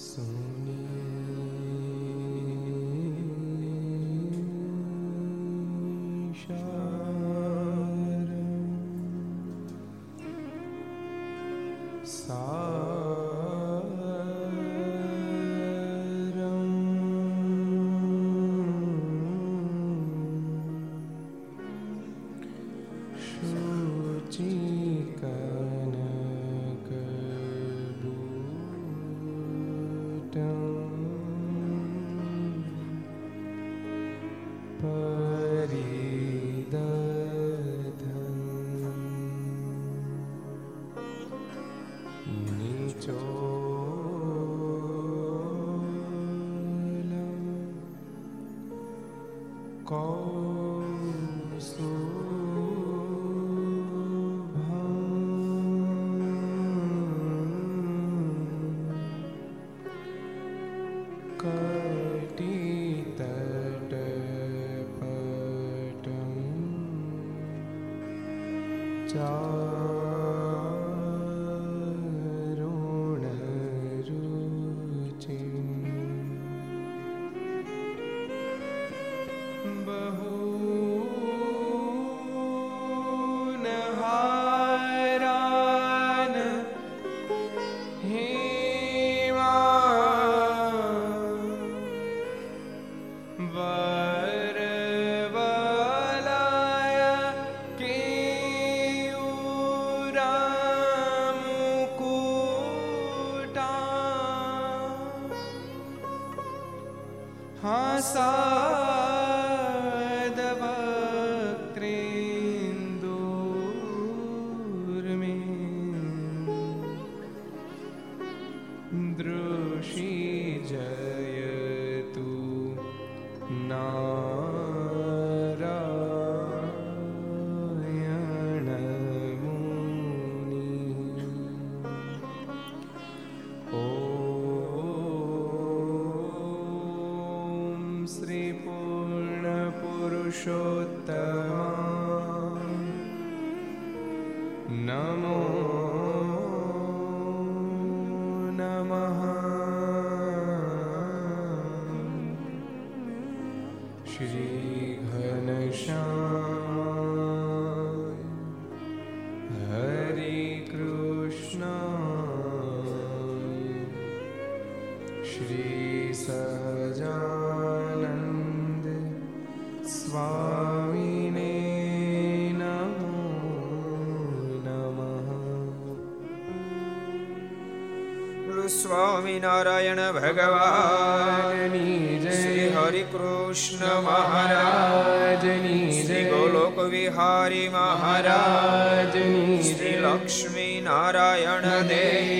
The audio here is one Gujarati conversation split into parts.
So સ્વામિનારાયણ ભગવાનની શ્રી હરિ કૃષ્ણ મહારાજની શ્રી ગોલોક વિહારી મહારાજની શ્રી લક્ષ્મી નારાયણ દેવની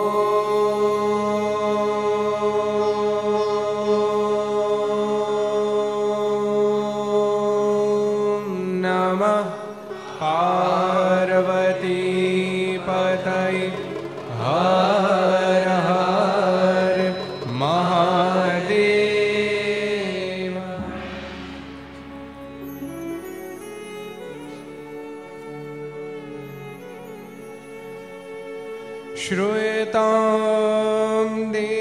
श्रूयतां दे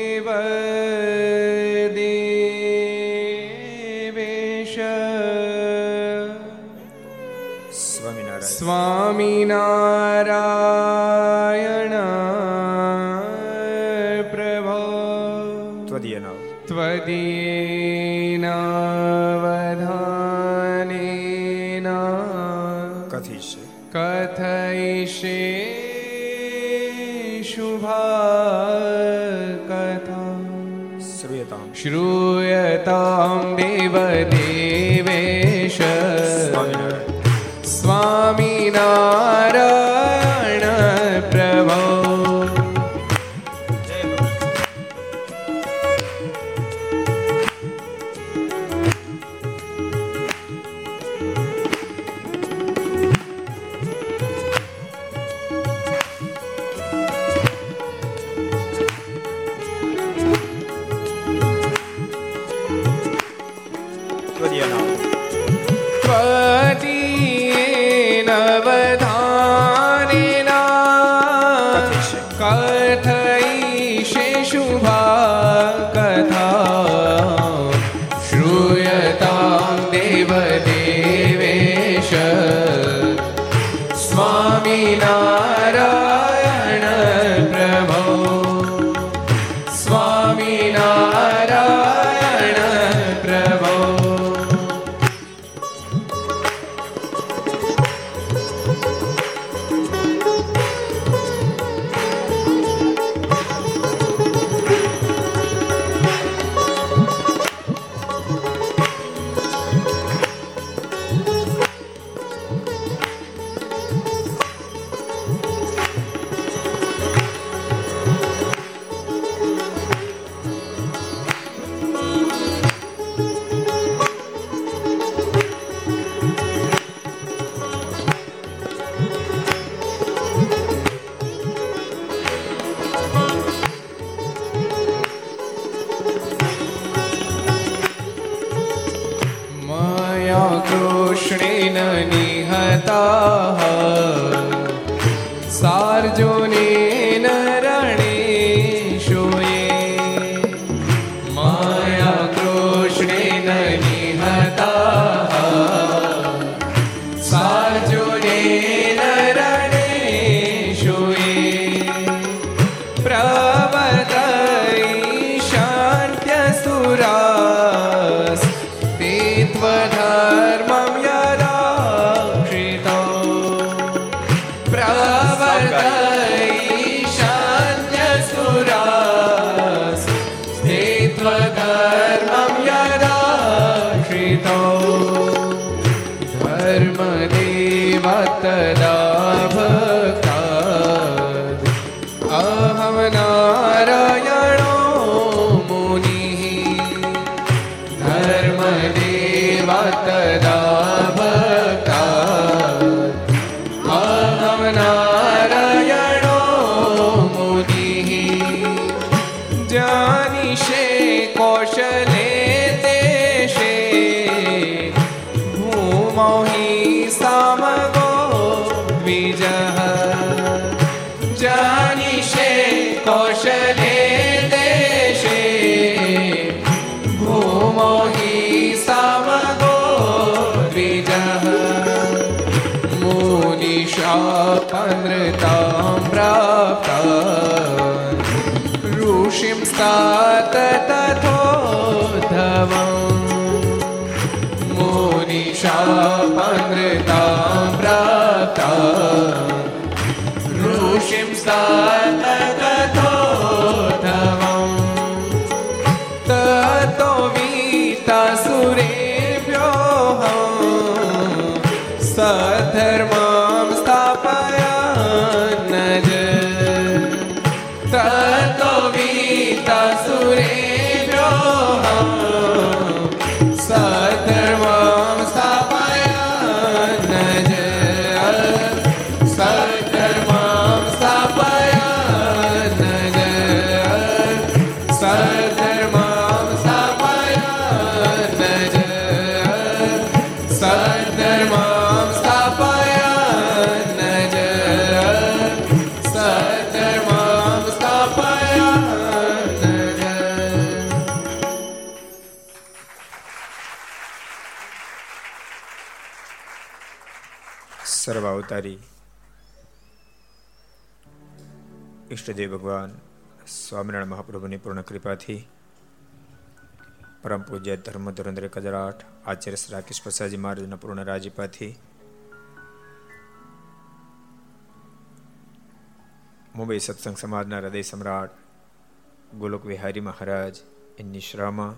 श्रूयताम् द्विजः मुनिशापनृतां प्राप्ता ऋषिं स्तात तथोद्धवम् मुनिशापनृतां प्राप्ता ऋषिं स्तात ઈષ્ટદેવ ભગવાન સ્વામિનારાયણ મહાપ્રભુની પૂર્ણ કૃપાથી પરમ પૂજ્ય ધર્મ ધુરંધર એક હજાર આઠ આચાર્ય શ્રી રાકેશ પ્રસાદજી મહારાજના પૂર્ણ રાજીપાથી મુંબઈ સત્સંગ સમાજના હૃદય સમ્રાટ ગોલોક વિહારી મહારાજ એમની શ્રામાં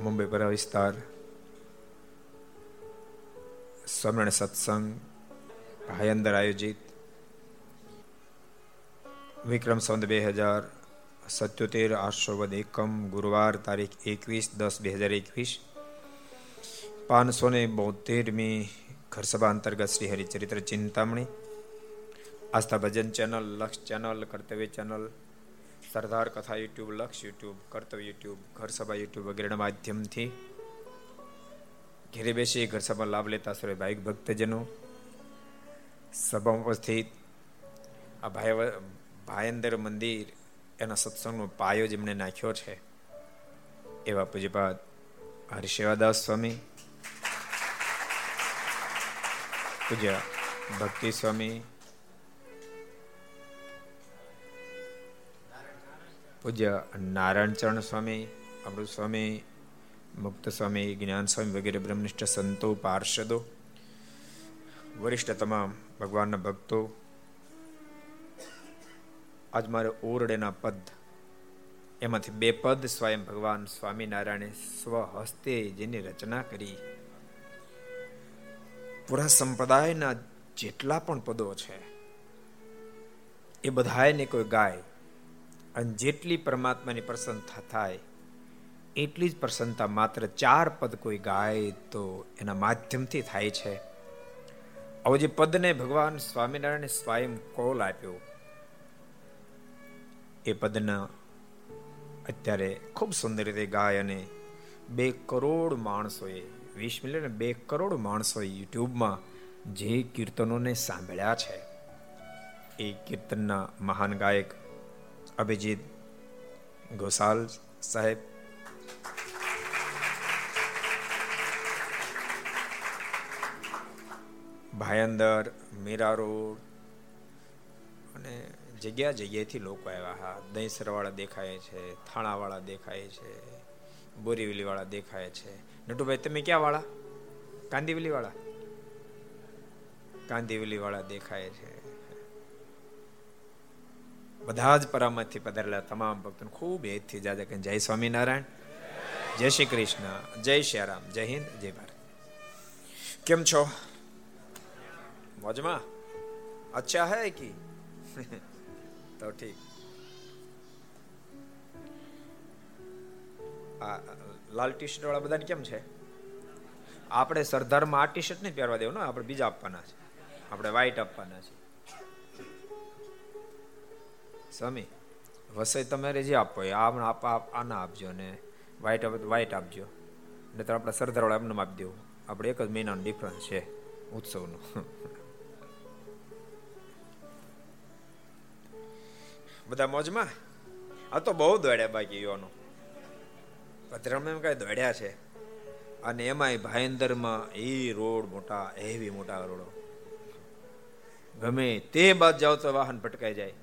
મુંબઈ પર વિસ્તાર સ્વામિનારાયણ સત્સંગ ભાયંદર આયોજિત. વિક્રમ સંત બે હજાર સત્યોતેર આઠસો એકમ, ગુરુવાર તારીખ એકવીસ દસ બે હજાર એકવીસ. પાંચસો ને બોતેરમી ઘરસભા અંતર્ગત Shri Haricharitra Chintamani. Aastha Bhajan channel, Laksh channel, Kartavya channel, Sardar Katha YouTube, Laksh YouTube, કર્તવ્ય યુટ્યુબ, ઘરસભા યુટ્યુબ વગેરેના માધ્યમથી ઘેરે બેસી ઘર સભા લાભ લેતા સર્વે ભાઈક ભક્તજનો સભામાં ઉપસ્થિત. આ ભાઈ ભાયંદર મંદિર, એના સત્સંગનો પાયો જેમણે નાખ્યો છે. એવા પૂજ્યપાદ હરિસેવાદાસ સ્વામી, પૂજ્ય ભક્તિ સ્વામી, પૂજ્ય નારાયણચરણ સ્વામી, અમૃત સ્વામી મુક્ત સ્વામી જ્ઞાન સ્વામી વગેરે બ્રહ્મનિષ્ઠ સંતો પાર્ષદો વરિષ્ઠ તમામ ભગવાનના ભક્તો, આજ મારે ઓરડેના પદ, એમાંથી બે પદ સ્વયં ભગવાન સ્વામિનારાયણે સ્વહસ્તે જેની રચના કરી. પૂરા સંપ્રદાયના જેટલા પણ પદો છે, એ બધાને કોઈ ગાય, અને જેટલી પરમાત્માની પ્રસન્નતા થાય એટલી જ પ્રસન્નતા માત્ર ચાર પદ કોઈ ગાય તો એના માધ્યમથી થાય છે. હવે જે પદને ભગવાન સ્વામિનારાયણે સ્વયં કોલ આપ્યો. એ પદના અત્યારે ખૂબ સુંદર રીતે ગાય અને બે કરોડ માણસોએ વીસ મિલિયન બે કરોડ માણસોએ યુટ્યુબમાં જે કીર્તનોને સાંભળ્યા છે. એ કીર્તનના મહાન ગાયક અભિજીત ગોસાલ સાહેબ ભાયંદર, મીરા રોડ અને જગ્યા જગ્યાએથી લોકો આવ્યા હા. દહીસરવાળા દેખાય છે, થાણાવાળા દેખાય છે, બોરીવલીવાળા દેખાય છે. નટુભાઈ, તમે ક્યાં વાળા? કાંદીવલીવાળા? કાંદીવલીવાળા દેખાય છે. બધા જ પરામતથી પધારેલા તમામ ભક્તોને ખૂબ હેતથી જાજા કે જય સ્વામિનારાયણ. જય શ્રી કૃષ્ણ. જય શ્રી રામ. જય હિન્દ. જય ભારત. કેમ છો? મોજમાં? અચ્છા હે કી તો ઠીક. આ, લાલ ટી શર્ટ વાળા બધાને કેમ છે? આપણે સરદારમાં આ ટી શર્ટ નહીં પહેરવા દેવું ને, આપણે બીજા આપવાના છે. આપણે વ્હાઈટ આપવાના છે. સ્વામી, વસઈ તમારે જે આપો એ આપ, આના આપજો ને. વ્હાઈટ આપે તો વ્હાઈટ આપજો. ને તો આપણે સરદારવાળા એમને આપી દેવું. આપણે એક જ મહિનાનો ડિફરન્સ છે ઉત્સવનો. બધા મોજમાં? આ તો બહુ દોડ્યા બાકી યોનો પત્રમ એમ કઈ દોડ્યા છે. અને એમાંય ભાઈંદરમાં એ રોડ મોટા એવી મોટા રોડો. ગમે તે બાદ જાઓ તો વાહન ભટકાઈ જાય.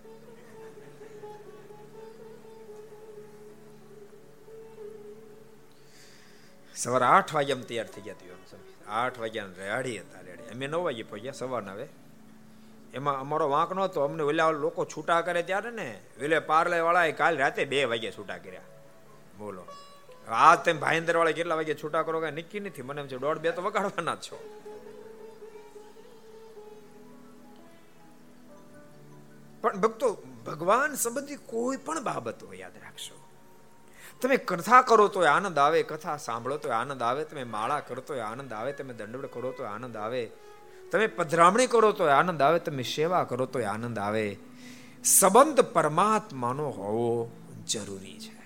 સવારે આઠ વાગ્યા તૈયાર થઈ ગયા હતા આઠ વાગ્યા રેડી હતા રેડી અમે નવ વાગે પહોંચ્યા સવારના હવે. એમાં અમારો વાંક નહોતો. અમને ઓલા લોકો છૂટા કરે ત્યારે ને વેલે પાર્લે વાળા કાલ રાતે બે વાગે છૂટા કર્યા. બોલો. આ તેમ ભાઈંદર વાળા કેટલા વાગે છૂટા કરો કઈ નક્કી નથી. મને એમ છે, દોઢ બે તો વગાડવાના છો. પણ ભક્તો, ભગવાન સંબંધી કોઈ પણ બાબત હોય યાદ રાખશો. તમે કથા કરો તો આનંદ આવે, કથા સાંભળો તો આનંદ આવે, તમે માળા કરો તો આનંદ આવે, તમે દંડવડ કરો તો આનંદ આવે, તમે પધરામણી કરો તો આનંદ આવે, તમે સેવા કરો તો આનંદ આવે. સંબંધ પરમાત્માનો હોવો જરૂરી છે.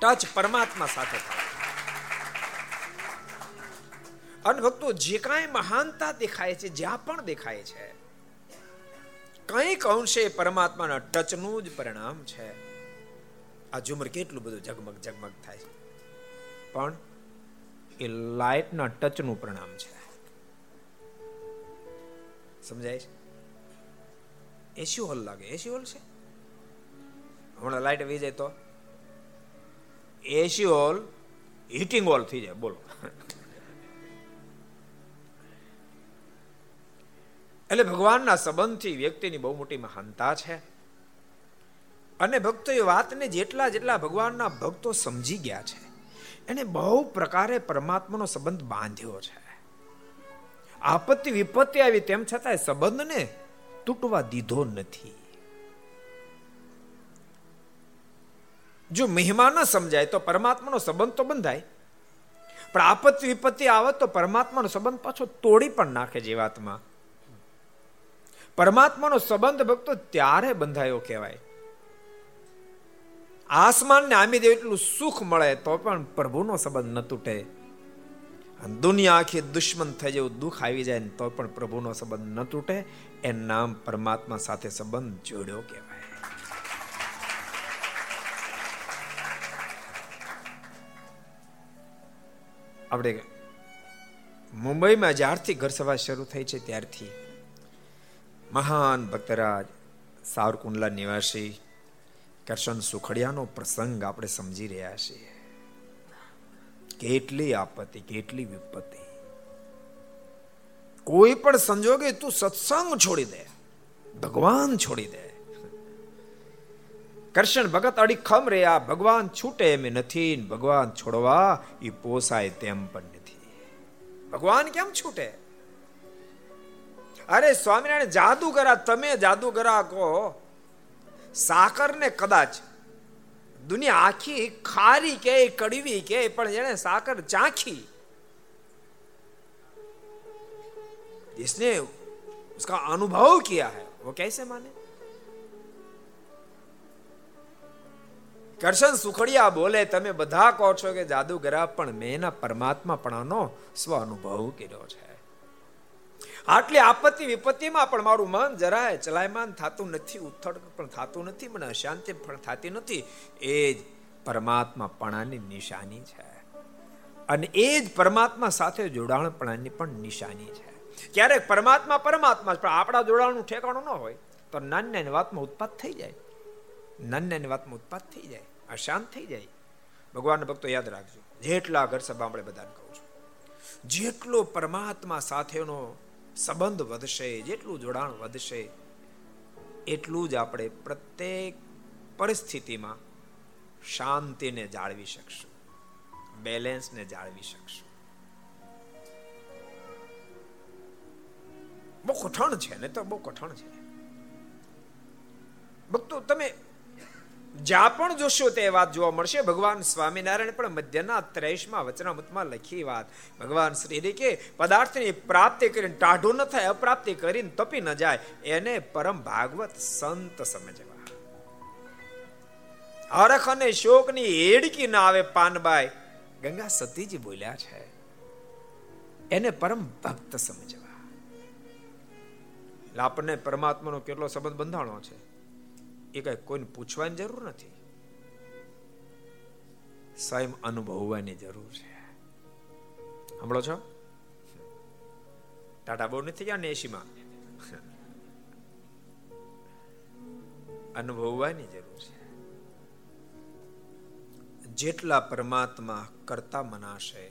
ટચ પરમાત્મા સાથે થાય. અને ભક્તો, જે કાંઈ મહાનતા દેખાય છે, જ્યાં પણ દેખાય છે, કંઈક અંશે પરમાત્માના ટચનું જ પરિણામ છે. આ ઝુમર કેટલું બધું ઝગમગ ઝગમગ થાય છે. પણ એ લાઇટના ટચનું પરિણામ છે. સમજાય છે? એસી હોલ લાગે? એસી હોલ છે? હમણાં લાઇટ આવી જાય તો એસી હોલ? હીટિંગ હોલ થઈ જાય, બોલો. એટલે ભગવાનના સંબંધથી વ્યક્તિની બહુ મોટી મહાનતા છે. અને ભક્તો એ વાતને જેટલા જેટલા ભગવાનના ભક્તો સમજી ગયા છે, એને બહુ પ્રકારે પરમાત્માનો સંબંધ બાંધ્યો છે. આપત્તિ વિપત્તિ આવી તેમ છતાંય સંબંધને તૂટવા દીધો નથી. જો મહિમા ન સમજાય તો પરમાત્માનો સંબંધ તો બંધાય. પણ આપત્તિ વિપત્તિ આવે તો પરમાત્માનો સંબંધ પાછો તોડી પણ નાખે જીવાતમાં. પરમાત્માનો સંબંધ ભક્તો ત્યારે બંધાયો કહેવાય. આસમાનને આમી દેવ એટલું સુખ મળે તો પણ પ્રભુનો સંબંધ ન તૂટે. દુનિયા આખી દુશ્મન થઈ જેવું દુઃખ આવી જાય તો પણ પ્રભુનો સંબંધ ન તૂટે. એ નામ પરમાત્મા સાથે સંબંધ જોડ્યો કહેવાય. આપણે મુંબઈમાં જ્યારથી ઘર સભા શરૂ થઈ છે ત્યારથી મહાન ભક્તરાજ સાવરકુંડલા નિવાસી કરશન સુખડિયાનો પ્રસંગ આપણે સમજી રહ્યા છીએ. કેટલી આપત્તિ, કેટલી વિપત્તિ. કોઈ પણ સંજોગે તું સત્સંગ છોડી દે, ભગવાન છોડી દે. કરશન ભગત અડીખમ રે ભગવાન છૂટે એમ નથી ભગવાન છોડવા એ પોસાય તેમ પણ નથી. ભગવાન કેમ છૂટે? અરે સ્વામિનારાયણ જાદુગરા, તમે જાદુગરા કહો સાકરને કદાચ દુનિયા આખી ખારી કે કડવી કે પણ જેને સાકર ચાખી जिसने उसका अनुभव किया है वो कैसे माने કરશન સુખડિયા બોલે તમે બધા કહો છો કે જાદુગરા પણ મેં એના પરમાત્માપણાનો સ્વ અનુભવ કર્યો છે આટલી આપત્તિ વિપત્તિમાં પણ મારું મન જરાય ચલાયમાન થતું નથી ઉથડ પણ થતું નથી, મને અશાંતિ પણ થતી નથી. એ જ પરમાત્મા પણાની નિશાની છે. અને એ જ પરમાત્મા સાથે જોડાણપણાની પણ નિશાની છે. ક્યારેક પરમાત્મા પરમાત્મા પણ આપણા જોડાણનું ઠેકાણું ન હોય, તો નાની નાની વાતમાં ઉત્પાદ થઈ જાય. નાની નાની વાતમાં ઉત્પાદ થઈ જાય, અશાંત થઈ જાય. ભગવાનના ભક્તો યાદ રાખજો, જેટલા ઘર સભા આપણે બધાને કહું છું, જેટલો પરમાત્મા સાથેનો સંબંધ વધશે, જેટલું જોડાણ વધશે, એટલું જ આપણે પ્રત્યેક પરિસ્થિતિમાં શાંતિને જાળવી શકશું, બેલેન્સને જાળવી શકશું. બહુ કઠણ છે ને તો બહુ કઠણ છે. ભક્તો તમે જ્યાં પણ જોશો તે વાત જોવા મળશે. ભગવાન સ્વામિનારાયણ પણ મધ્યના ત્રેસમાં વચનામૃતમાં લખી વાત. ભગવાન શ્રી કે પદાર્થની પ્રાપ્તિ કરીને ટાઢો ન થાય, અપ્રાપ્તિ કરીને તપી ન જાય, એને પરમ ભાગવત સંત સમજવા. હરખ અને શોકની એડકી ના આવે પાનબાઈ. ગંગા સતીજી બોલ્યા છે, એને પરમ ભક્ત સમજવા. આપણને પરમાત્માનો કેટલો સંબંધ બંધાણો છે? એ કઈ કોઈને પૂછવાની જરૂર નથી. સ્વયં અનુભવવાની જરૂર છે. સાંભળો છો? ટાટા બહુ નથી ગયા ને એસીમાં? અનુભવવાની જરૂર છે. જેટલા પરમાત્મા કરતા મનાશે,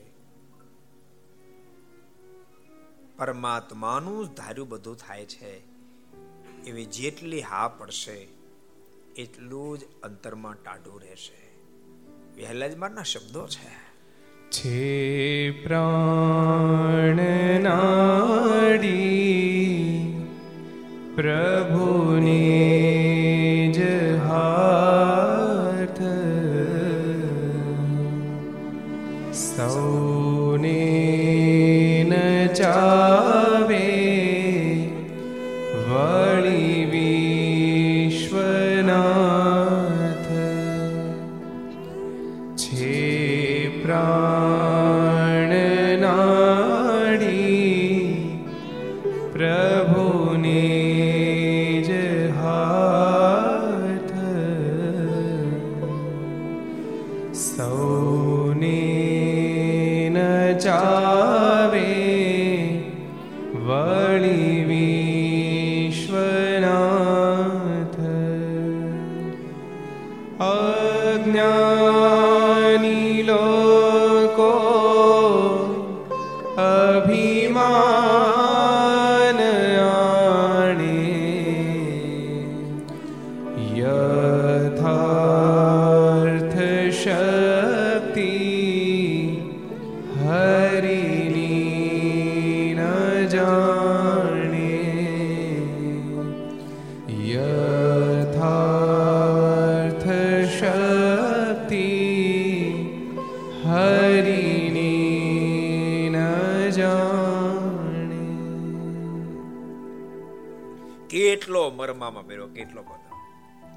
પરમાત્માનું ધાર્યું બધું થાય છે. એવી જેટલી હા પડશે એટલું જ અંતરમાં ટાઢું રહેશે. વહેલા મારના શબ્દો છે. છે પ્રાણ નાડી પ્રભુની જાણે. કેટલો મરમામાં પહેર્યો કેટલો બધો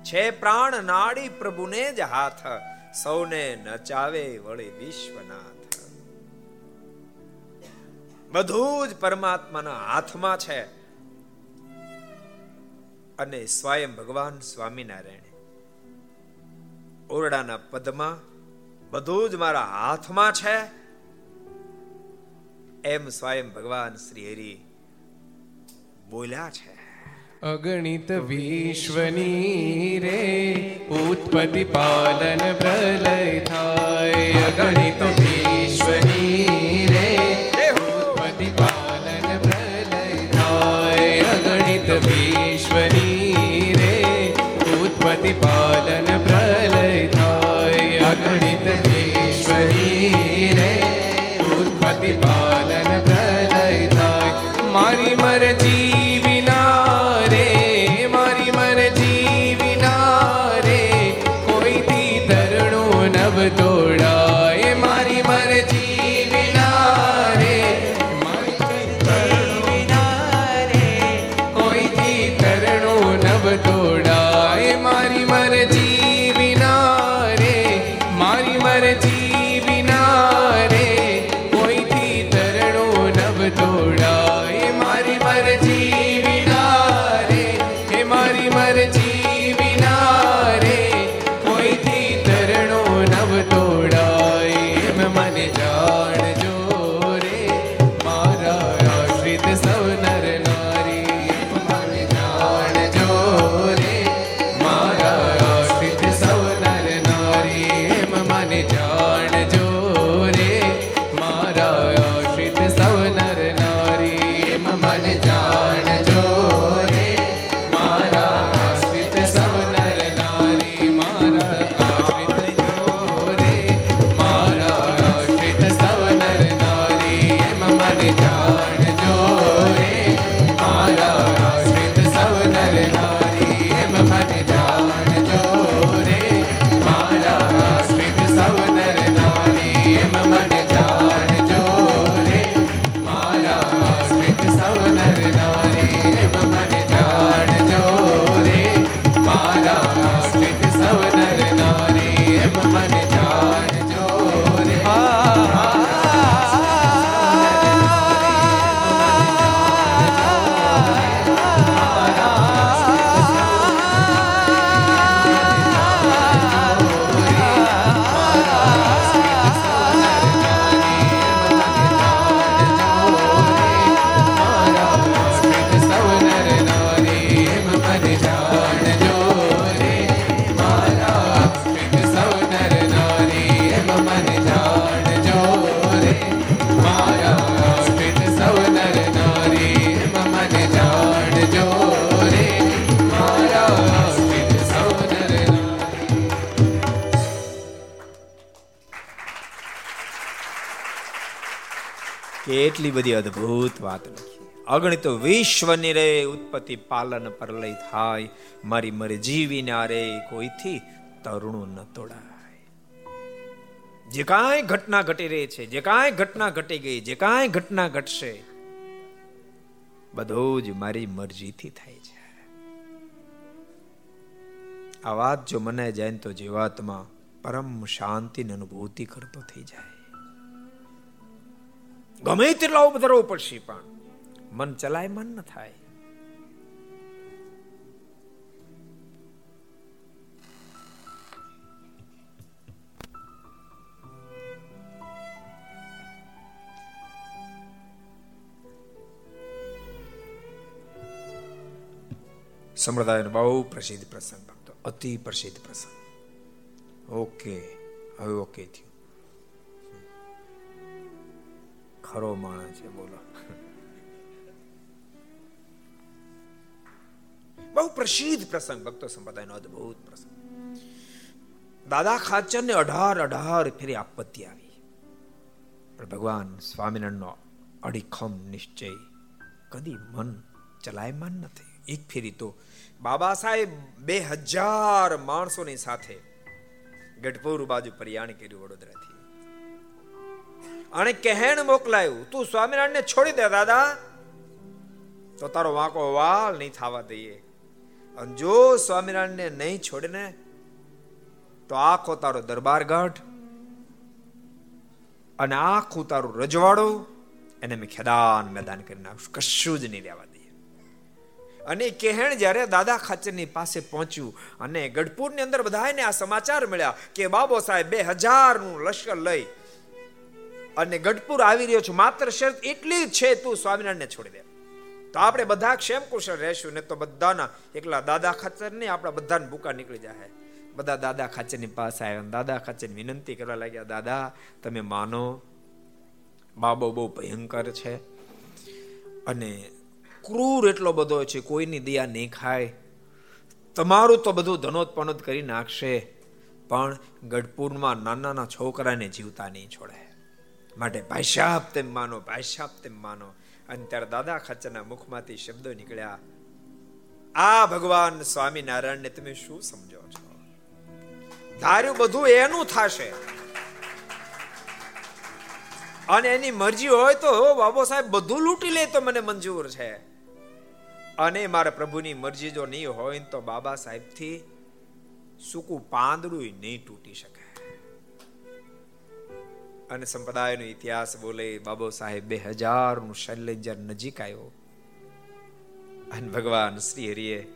છે પ્રાણ નાડી પ્રભુને જ હાથ, સૌને નચાવે વળી વિશ્વનાથ. બધું જ પરમાત્માના હાથમાં છે. અને સ્વયં ભગવાન સ્વામિનારાયણ ઓરડાના પદમાં બધું જ મારા હાથમાં છે. એમ સ્વયં ભગવાન શ્રી હરિ બોલ્યા છે. અગણિત વિશ્વની રે, ઉત્પત્તિ પાલન પ્રલય થાય. અગણિત વિશ્વની અગણિત વિશ્વની રે ઉત્પત્તિ પાલન પર લઈ થાય. મારી મરે જીવીને રે કોઈથી તરુણું ન તોડાય. જે કાંઈ ઘટના ઘટી રહી છે, જે કાંઈ ઘટના ઘટી ગઈ, જે કાંઈ ઘટના ઘટશે, બધું જ મારી મરજીથી થાય છે. આ વાત જો મને જાય તો જીવાતમાં પરમ શાંતિની અનુભૂતિ કરતો થઈ જાય. ગમે તેટલા ઉપદ્રવ પડશે પણ મન ચલાય, મન ન થાય. સંપ્રદાયનો બહુ પ્રસિદ્ધ પ્રસંગ, ભક્તો. અતિ પ્રસિદ્ધ પ્રસંગ. ઓકે, હવે ઓકે થયું. ખરો માણસ છે, બોલો. બહુ પ્રસિદ્ધ પ્રસંગ. ભક્તો સંપ્રદાયનો અદભુત પ્રસંગ. દાદા ખાચર ને અઢાર અઢાર ફેરી આપત્તિ આવી. પણ ભગવાન સ્વામિનારાયણનો અડીખમ નિશ્ચય કદી મન ચલાયમાન નથી. એક ફેરી તો બાબા સાહેબ બે હજાર માણસોની સાથે ગઢપુર બાજુ પ્રયાણ કર્યું વડોદરાથી. અને કહેણ મોકલાયું, તું સ્વામિનારાયણને છોડી દે દાદા. તો તારો વાંકો વાલ નહીં થવા દઈએ. અને જો સ્વામિનારાયણને નહીં છોડે ને તો આખો તારો દરબાર ગઢ અને આખું તારું રજવાડું એને મેં ખેદાન મેદાન કરી નાખશું કશું જ નહીં રહેવા દઈએ. અને કહેણ જ્યારે દાદા ખાચરની પાસે પહોંચ્યું અને ગઢપુરની અંદર બધાને આ સમાચાર મળ્યા કે બાબો સાહેબ બે હજારનું લશ્કર લઈ અને ગઢપુર આવી રહ્યો છું. માત્ર શરત એટલી જ છે તું સ્વામિનારાયણને છોડી દે. તો આપણે બધા ક્ષેમ કુશળ રહેશું? ને તો બધાના એકલા દાદા ખાચર નહીં, આપણા બધાને ભૂકા નીકળી જાય બધા દાદા ખાચરની પાસે આવ્યા દાદા ખાચર વિનંતી કરવા લાગ્યા, દાદા, તમે માનો, બાબો બહુ ભયંકર છે અને ક્રૂર એટલો બધો છે, કોઈની દયા નહીં ખાય. તમારું તો બધું ધનોત્પનોત કરી નાખશે, પણ ગઢપુરમાં નાના નાના છોકરાને જીવતા નહીં છોડે. માટે ભાઈશાપ તેમ માનો ભાઈશાપ તેમ માનો. અને ત્યારે દાદા ખાચરના મુખમાંથી શબ્દો નીકળ્યા, આ ભગવાન સ્વામિનારાયણને તમે શું સમજો છો? ધાર્યું બધું એનું થશે. અને એની મરજી હોય તો બાબો સાહેબ, બધું લૂંટી લે તો મને મંજૂર છે. અને મારા પ્રભુની મરજી જો નહીં હોય તો બાબા સાહેબથી સૂકું પાંદડું નહીં તૂટી શકે. અને સંપ્રદાયનો ઇતિહાસ બોલે, બાબો સાહેબ, બે હજારનું શૈલેન્જર નજીક આવ્યો. અને ભગવાન શ્રી હરિએ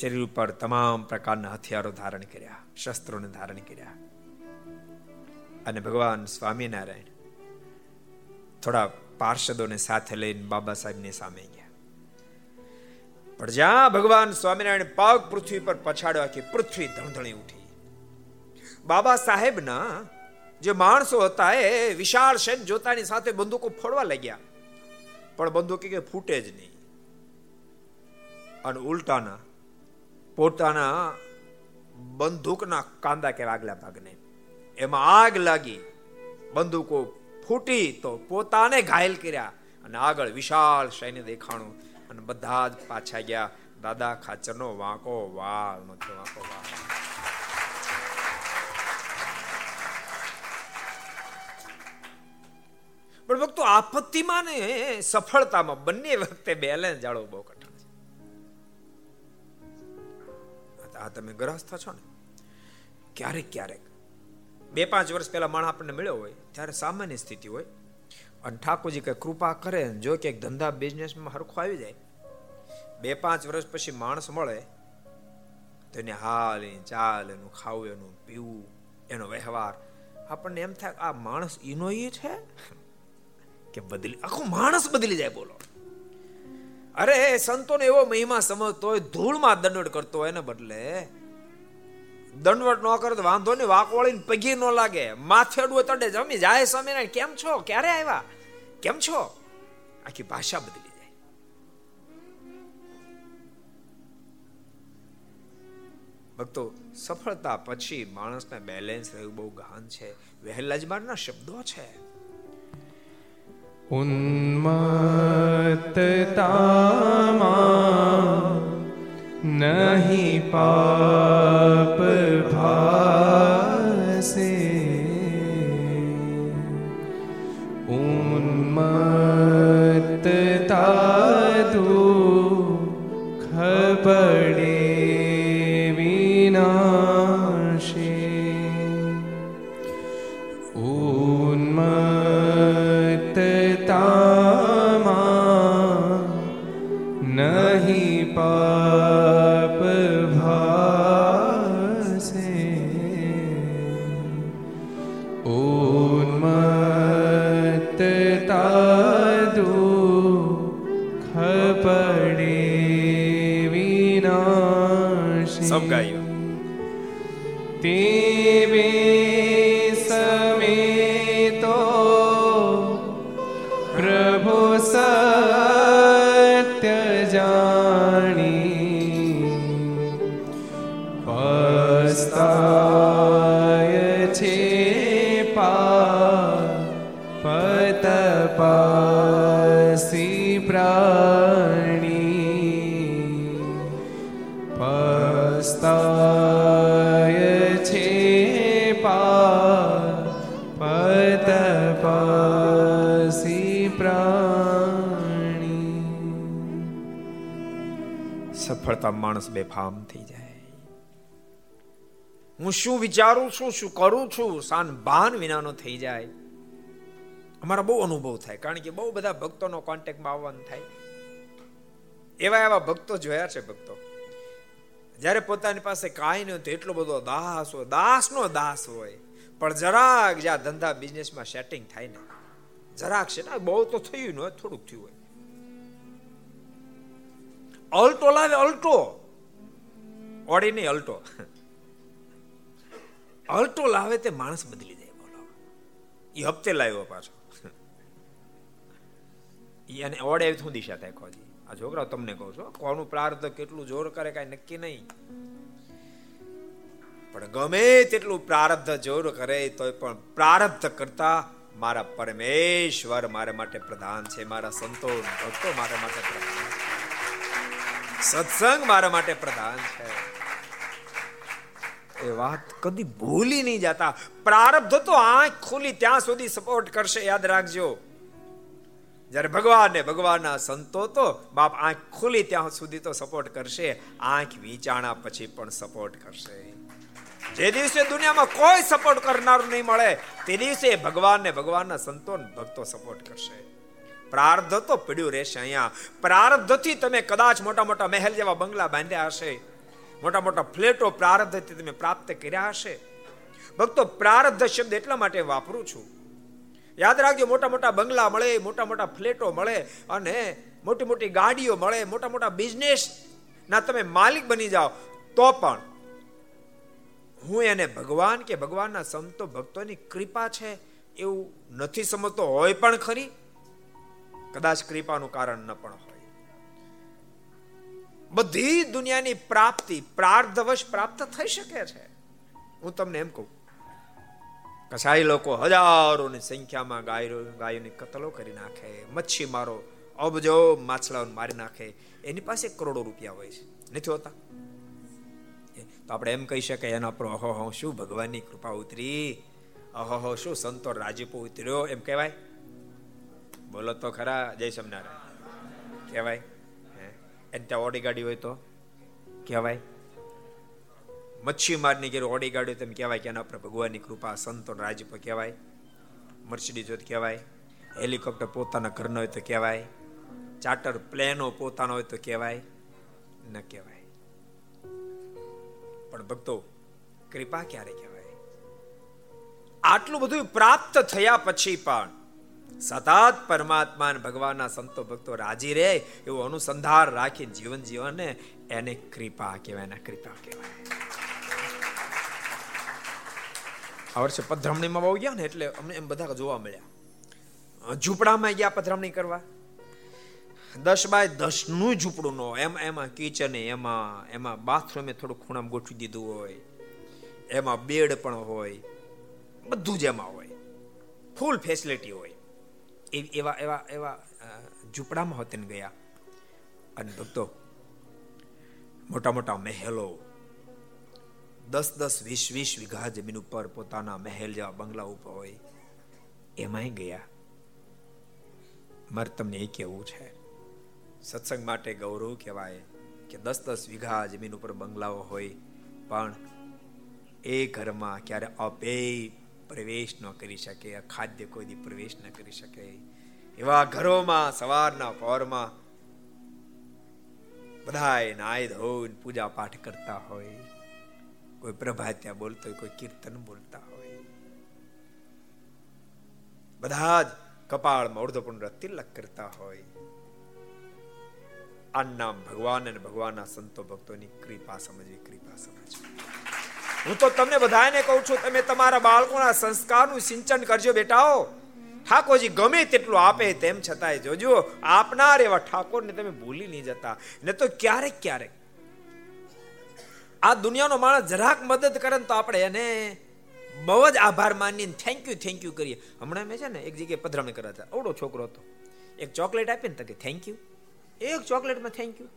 શરીર ઉપર તમામ પ્રકારના હથિયારો ધારણ કર્યા, શસ્ત્રોને ધારણ કર્યા. અને ભગવાન સ્વામિનારાયણ થોડા પાર્ષદોને સાથે લઈને બાબા સાહેબની સામે ગયા. પણ જ્યાં ભગવાન સ્વામિનારાયણ પગ પૃથ્વી પર પછાડ્યો આખી પૃથ્વી ધણધણી ઉઠી. બાબા સાહેબના જે માણસો હતા એ વિશાળ સેન જોતાની સાથે બંદૂકો ફોડવા લાગ્યા. પણ બંદૂક કે ફૂટે જ નહીં. અને ઉલટાના પોતાના બંદૂકના કાંદા કે આગલા ભાગને. એમાં આગ લાગી. બંદૂકો ફૂટી તો પોતાને ઘાયલ કર્યા અને આગળ વિશાળ સૈન્ય દેખાણું અને બધા જ પાછા ગયા. દાદા ખાચરનો વાંકો વાળ નથી વાંકો વાળ પણ ભક્તો, આપત્તિમાં ને સફળતામાં બંને વખતે બેલેન્સ જાળવો બહુ કઠિન છે. આ તમે ગ્રહસ્થ છો ને? ક્યારેક ક્યારેક. બે પાંચ વર્ષ પહેલા માણસ આપણને મળ્યો હોય, ત્યારે સામાન્ય સ્થિતિ હોય. અને ઠાકોરજી કઈ કૃપા કરે જો કે ધંધા બિઝનેસમાં હરખો આવી જાય. બે પાંચ વર્ષ પછી માણસ મળે, તો એને હાલ ચાલ એનું ખાવું એનું પીવું, એનો વ્યવહાર. આપણને એમ થાય આ માણસ એનો એ છે? કે બદલી, આખો માણસ બદલી જાય બોલો. અરે, સંતોને એવો મહિમા સમજતો હોય, ધૂળમાં દંડવટ કરતો હોય ને બદલે. દંડવટ ન કરે તો વાંધો નહીં વાક વળીને પગી ન લાગે. માથે અડવું તડે જમી જાય સ્વામિનારાયણ, કેમ છો? ક્યારે આવ્યા? કેમ છો? આખી ભાષા બદલી જાય. ભક્તો, સફળતા પછી માણસને બેલેન્સ રહેવું બહુ ગહન છે. વહેલાજમારના શબ્દો છે. ઉન્મત્તતામાં નહીં પાપ ભાસે ઉન્મત્તતા સફળતા માણસ બેફામ થઈ જાય. હું શું વિચારું છું, શું કરું છું, સાન ભાન વિનાનો થઈ જાય. અમારા બહુ અનુભવ થાય, કારણ કે બહુ બધા ભક્તોનો કોન્ટેક્ટમાં આવવાનું થાય. એવા એવા ભક્તો જોયા છે ભક્તો. જ્યારે પોતાની પાસે કાંઈ નહીં તો એટલો બધો દાસ હોય, દાસનો દાસ હોય. પણ જરાક જ્યાં ધંધા બિઝનેસમાં સેટિંગ થાય ને, જરાક છે ને બહુ તો થયું ન, થોડુંક થયું હોય. અલ્ટો લાવે, અલ્ટો. ઓડી નહીં, અલ્ટો. અલ્ટો લાવે તે માણસ બદલી જાય, બોલો. એ હપ્તે લાવ્યો પાછો. અને ઓડે શું દિશા થાય ખોજી આ છોકરા તમને કહું છું કોનું પ્રાર્થ કેટલું જોર કરે કાંઈ નક્કી નહીં. પણ ગમે તેટલું પ્રારબ્ધ જોર કરે, તોય પણ પ્રારબ્ધ કરતા મારા પરમેશ્વર મારા માટે પ્રધાન છે, મારા સંતો ભક્તો મારા માટે પ્રધાન સત્સંગ મારા માટે પ્રધાન છે. એ વાત કદી ભૂલી નહીં જતા. પ્રારબ્ધ તો આંખ ખુલી ત્યાં સુધી સપોર્ટ કરશે, યાદ રાખજો. જ્યારે ભગવાન ને ભગવાનના સંતો તો બાપ આંખ ખુલી ત્યાં સુધી તો સપોર્ટ કરશે, આંખ વિચાણા પછી પણ સપોર્ટ કરશે. જે દિવસે દુનિયામાં કોઈ સપોર્ટ કરનારું નહીં મળે, તે દિવસે ભગવાન ને ભગવાનના સંતો ભક્તો સપોર્ટ કરશે. પ્રાર્ધ તો પડ્યું રહેશે અહીંયા. પ્રારબ્ધથી તમે કદાચ મોટા મોટા મહેલ જેવા બંગલા બાંધ્યા હશે. મોટા મોટા ફ્લેટો પ્રારબ્ધથી તમે પ્રાપ્ત કર્યા હશે. ભક્તો પ્રારબ્ધ શબ્દ એટલા માટે વાપરું છું. યાદ રાખજો, મોટા મોટા બંગલા મળે, મોટા મોટા ફ્લેટો મળે અને મોટી મોટી ગાડીઓ મળે, મોટા મોટા બિઝનેસ ના તમે માલિક બની જાઓ. તો પણ હું એને ભગવાન કે ભગવાનના સંતો ભક્તોની કૃપા છે એવું નથી સમજતો. હોય પણ ખરી. કદાચ કૃપાનું કારણ ન પણ હોય. બધી દુનિયાની પ્રાપ્તિ પ્રાર્ધવશ પ્રાપ્ત થઈ શકે છે. હું તમને એમ કહું, કસાઈ લોકો હજારોની સંખ્યામાં ગાયો ગાયોની કતલો કરી નાખે, મચ્છી મારો અબજો માછલાઓને મારી નાખે, એની પાસે કરોડો રૂપિયા હોય છે. નથી હોતા? તો આપણે એમ કહી શકાય એના પર અહો શું ભગવાનની કૃપા ઉતરી? અહો શું સંતો રાજીપો ઉતર્યો? એમ કહેવાય. બોલો તો ખરા, જય સ્વામિનારાયણ. કહેવાય એને ત્યાં ઓડી ગાડી હોય તો? કહેવાય. મચ્છી મારની ઘેર ઓડી ગાડી તેમ કહેવાય કે એના પર ભગવાનની કૃપા, સંતો રાજપ કહેવાય. મર્સિડીઝ હોય તો કહેવાય. હેલિકોપ્ટર પોતાના ઘરનો હોય તો કહેવાય. ચાર્ટર પ્લેનો પોતાનો હોય તો કહેવાય. ન કહેવાય. પણ ભક્તો, કૃપા ક્યારે કહેવાય? આટલું બધું પ્રાપ્ત થયા પછી પણ સતત પરમાત્મા ભગવાનના સંતો ભક્તો રાજી રહે એવું અનુસંધાન રાખી જીવન જીવન એને કૃપા કહેવાય, એના કૃપા કહેવાય. આ વર્ષે પધરામણીમાં બહુ ગયા ને એટલે અમને એમ બધા જોવા મળ્યા. ઝૂંપડામાં ગયા પધરામણી કરવા. દસ બાય દસનું ઝૂંપડું નો એમ, એમાં કિચન, એમાં એમાં બાથરૂમે થોડું ખૂણામાં ગોઠવી દીધું હોય. એમાં બેડ પણ હોય. બધું જ એમાં હોય. ફૂલ ફેસિલિટી હોય. એવા એવા એવા ઝૂંપડામાં હોતે ગયા. અને ભક્તો મોટા મોટા મહેલો, દસ દસ, વીસ વીસ વીઘા જમીન ઉપર પોતાના મહેલ જેવા બંગલા ઉપર હોય, એમાંય ગયા. મારે તમને એ કેવું છે. સત્સંગ માટે ગૌરવ કહેવાય કે દસ દસ વીઘા જમીન ઉપર બંગલાઓ હોય, પણ એ ઘરમાં ક્યારે અપેય પ્રવેશ ન કરી શકે ખાદ્ય કોઈ દી પ્રવેશ ન કરી શકે. એવા ઘરોમાં, સવારના પહોરમાં બધા નાય ધોઈને પૂજા પાઠ કરતા હોય. કોઈ પ્રભાત્યા બોલતો હોય, કોઈ કીર્તન બોલતા હોય. બધા જ કપાળમાં અર્ધપુંડ તિલક કરતા હોય. આ નામ ભગવાન અને ભગવાનના સંતો ભક્તોની કૃપા સમજવી કૃપા સમજવી. હું તો તમને બધાને કહું છું, તમે તમારા બાળકોના સંસ્કારનું સિંચન કરજો બેટાઓ. ઠાકોરજી ગમે તેટલું આપે તેમ છતાંય જોજો, આપનાર એવા ઠાકોરને તમે ભૂલી નહીં જતા. ને તો ક્યારેક ક્યારેક આ દુનિયાનો માણસ જરાક મદદ કરે તો આપણે એને બહુ જ આભાર માનીને થેન્ક યુ થેન્ક યુ કરીએ. હમણાં મેં છે ને એક જગ્યાએ પધરામણી કર્યા હતા. અવડો છોકરો હતો. એક ચોકલેટ આપીને તકે થેન્ક યુ એક ચોકલેટમાં થેન્ક યુ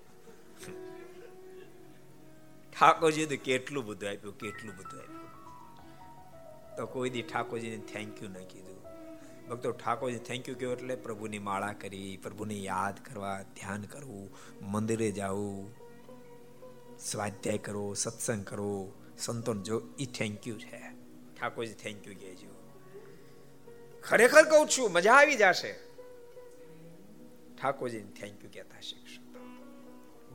ઠાકોરજી તો કેટલું બધું આપ્યું, કેટલું બધું આપ્યું. તો કોઈ દી ઠાકોરજીને થેન્ક યુ ન કીધું. ભક્તો, ઠાકોરજી થેન્ક યુ કહ્યું એટલે પ્રભુની માળા કરી, પ્રભુને યાદ કરવા, ધ્યાન કરવું, મંદિરે જવું સ્વાધ્યાય કરો, સત્સંગ કરો. સંતોન જો એ થેન્ક યુ છે. ઠાકોરજી થેન્ક યુ કહેજો ખરેખર કહું છું, મજા આવી જશે. ઠાકોરજીને થેન્ક યુ કહેતા શીખશો.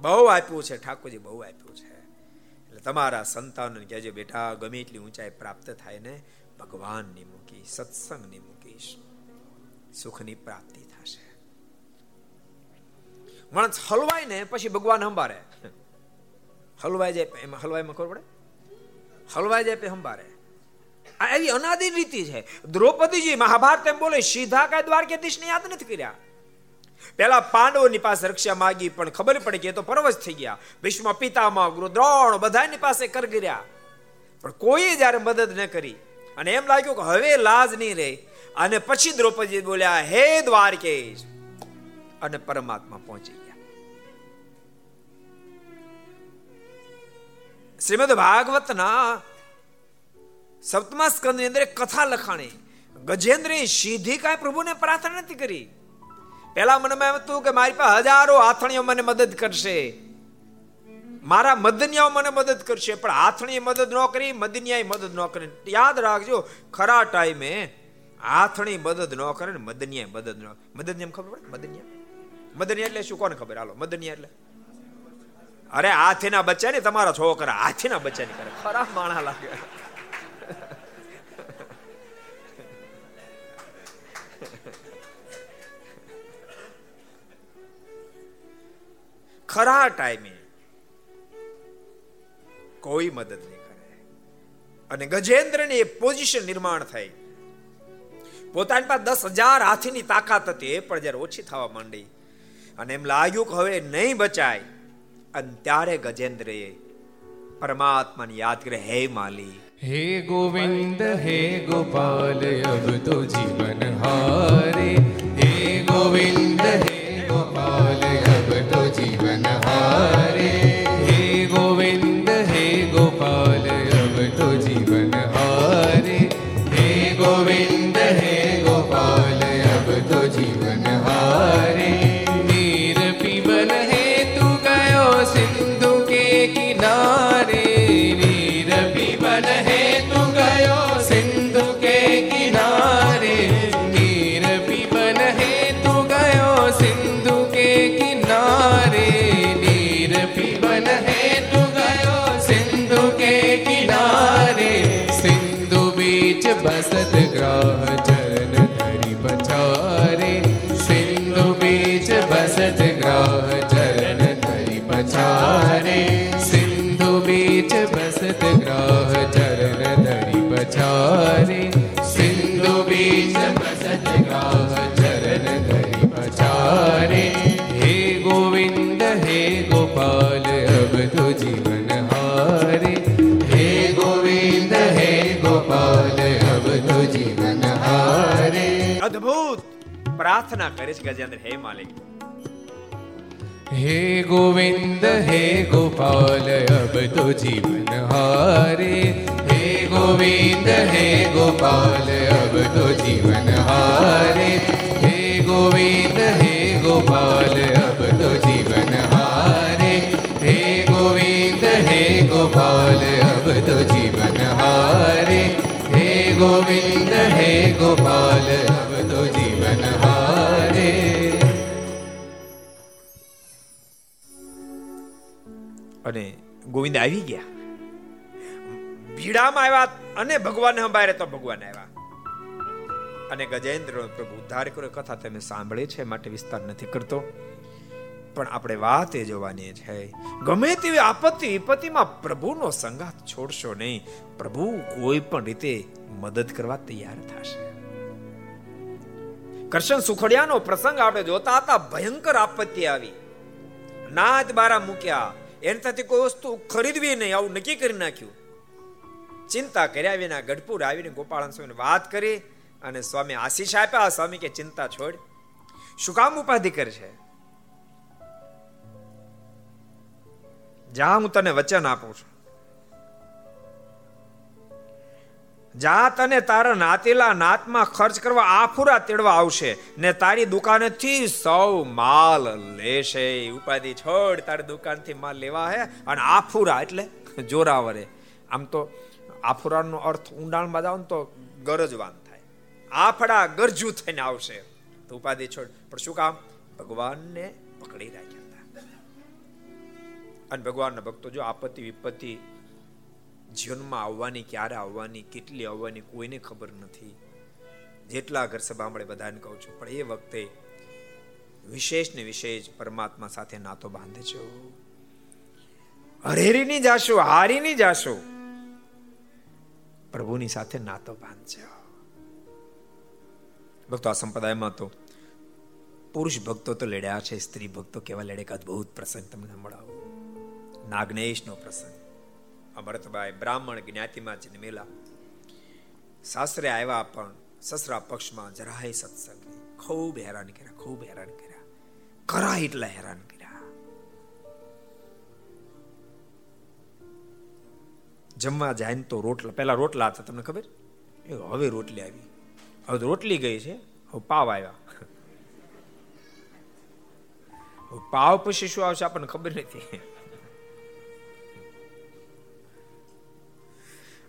બહુ આપ્યું છે, ઠાકોરજી બહુ આપ્યું છે. એટલે તમારા સંતાનોને કહેજો બેટા, ગમે એટલી ઊંચાઈ પ્રાપ્ત થાય ને, ભગવાનની મૂકી સત્સંગની મૂકીશ. સુખની પ્રાપ્તિ થશે. માણસ હલવાય ને, પછી ભગવાન સંભારે હલવાઈ જાય, એમાં હલવાઈમાં ખબર પડે? હલવાઈ જાય, પછી આ એવી અનાદિ રીતિ છે. દ્રૌપદીજી મહાભારત એમ બોલે, સીધા કાંઈ દ્વારકાધીશને યાદ નથી કર્યા. પેલા પાંડવોની પાસે રક્ષા માગી, પણ ખબર પડી કે તો પરવશ થઈ ગયા. ભીષ્મ પિતામાં ગુરુદ્રોણ બધાની પાસે કરગર્યા પણ કોઈ જ્યારે મદદ ન કરી, અને એમ લાગ્યું કે હવે લાજ નહીં રહે, અને પછી દ્રૌપદી બોલ્યા, હે દ્વારકેશ. અને પરમાત્મા પહોંચી ગયા. શ્રીમદ ભાગવતના સપ્તમા સ્કંદની અંદર કથા લખાણી. ગજેન્દ્ર સીધી કાંઈ પ્રભુને પ્રાર્થના નથી કરી. પેલા મનમાં એમ હતું કે મારી પાસે હજારો આથણીઓ મને મદદ કરશે. મારા મદનિયાઓ મને મદદ કરશે, પણ હાથણીએ મદદ ન કરી, મદનિયાએ મદદ ન કરી. યાદ રાખજો, ખરા ટાઈમે હાથણી મદદ ન કરે ને મદનિયાએ મદદ ન મદનિયા ખબર પડે? મદનિયા? મદનિયા એટલે શું? કોને ખબર? હાલો, મદનિયા એટલે. અરે હાથીના બચ્ચા ને તમારા છોકરા હાથીના બચ્ચા ની કરે. ખરાબ માણા લાગે. ખરા ટાઈમે કોઈ મદદ નહીં કરે અને ગજેન્દ્રની પોઝિશન નિર્માણ થઈ. પોતાની પાસે દસ હજાર હાથીની તાકાત હતી, એ પણ જયારે ઓછી થવા માંડી. અને એમ લાગ્યું કે હવે નહીં બચાય. અને ત્યારે ગજેન્દ્રએ પરમાત્માને યાદ કરે, હે માલી. હે ગોવિંદ, હે ગોપાલ અબ તો જીવન હારે. હે ગોવિંદ, હે ધરી પછારે સિંધુ બીચ બસત ગ્રાહ ચરણ ધરી પછારે હે ગોવિંદ હે ગોપાલ અબ તો જીવન હારે હે ગોવિંદ હે ગોપાલ અબ તો જીવન હારે અદ્ભુત પ્રાર્થના કરે છે ગજેન્દ્ર હે માલિક હે ગોવિંદ હે ગોપાલ અબ તો જીવન હારે गोपाल અબ તો જીવન હારે હે ગોવિંદ હે ગોપાલ અબ તો જીવન હારે હે ગોવિંદ હે ગોપાલ અબ તો જીવન હારે હે ગોવિંદ હે ગોપાલ અબ તો જીવન હારે અને ગોવિંદ આવી ગયા? ભીડામાં આવ્યા અને ભગવાન સંભાળે તો ભગવાન આવ્યા. અને ગજેન્દ્ર પ્રભુ ઉદ્ધાર કર્યો. કથા તમે સાંભળી છે માટે વિસ્તાર નથી કરતો. પણ આપણે વાત એ જોવાની છે, ગમે તેવી આપત્તિ વિપત્તિમાં પ્રભુનો સંગાત છોડશો નહીં. પ્રભુ કોઈ પણ રીતે મદદ કરવા તૈયાર થશે. કરશન સુખડિયાનો પ્રસંગ આપણે જોતા હતા, ભયંકર આપત્તિ આવી. નાદ બારા મૂક્યા. એનાથી કોઈ વસ્તુ ખરીદવી નહીં, આવું નક્કી કરી નાખ્યું. ચિંતા કર્યા વિના ગઢપુર આવીને ગોપાલ સ્વામીને વાત કરી અને સ્વામી આશીષ આપ્યા. સ્વામી કે, ચિંતા છોડ, શું કામ ઉપાધિ કરે જા, હું તને વચન આપું છું. જા, તને તારા નાતેલા નાતમાં ખર્ચ કરવા આફુરા તેડવા આવશે. ને તારી દુકાનેથી સૌ માલ લેશે. ઉપાધિ છોડ, તારી દુકાનથી માલ લેવા હે. અને આફુરા એટલે જોરાવરે. આમ તો આફુરાનો અર્થ ઊંડાણમાં જાવ તો ગરજવાન થાય. આફડા ગરજુ થઈને આવશે. તો ઉપાધિ છોડ. પણ શું કામ? ભગવાનને પકડી રાખ્યા હતા. અને ભગવાનના ભક્તો જો આપત્તિ વિપત્તિ જીવનમાં આવવાની, ક્યારે આવવાની, કેટલી આવવાની, કોઈને ખબર નથી. જેટલા ઘર સભા મળે બધાને કહું છું, પણ એ વખતે વિશેષ ને વિશેષ પરમાત્મા સાથે નાતો બાંધે છે. હરેરી ની જાશો હારી ની જાશો. પ્રભુની સાથે નાતો બાંધજો ભક્તો, આ સંપ્રદાયમાં તો પુરુષ ભક્તો તો લડ્યા છે, સ્ત્રી ભક્તો કેવા લડે કે અદભુત પ્રસંગ તમને મળાવો. નાગનેશ નો પ્રસંગ. અમરતભાઈ બ્રાહ્મણ જ્ઞાતિમાં જન્મેલા સાસરે આવ્યા પણ સસરા પક્ષમાં જરાય સત્સંગ ખૂબ હેરાન કર્યા, ખૂબ હેરાન કર્યા. કરા એટલા હેરાન કર્યા. જમવા જાય ને તો રોટલા પેલા રોટલા હતા, તમને ખબર? હવે રોટલી આવી. હવે રોટલી ગઈ છે. હવે પાવ આવ્યા. પાવ પછી શું આવશે આપણને ખબર નથી.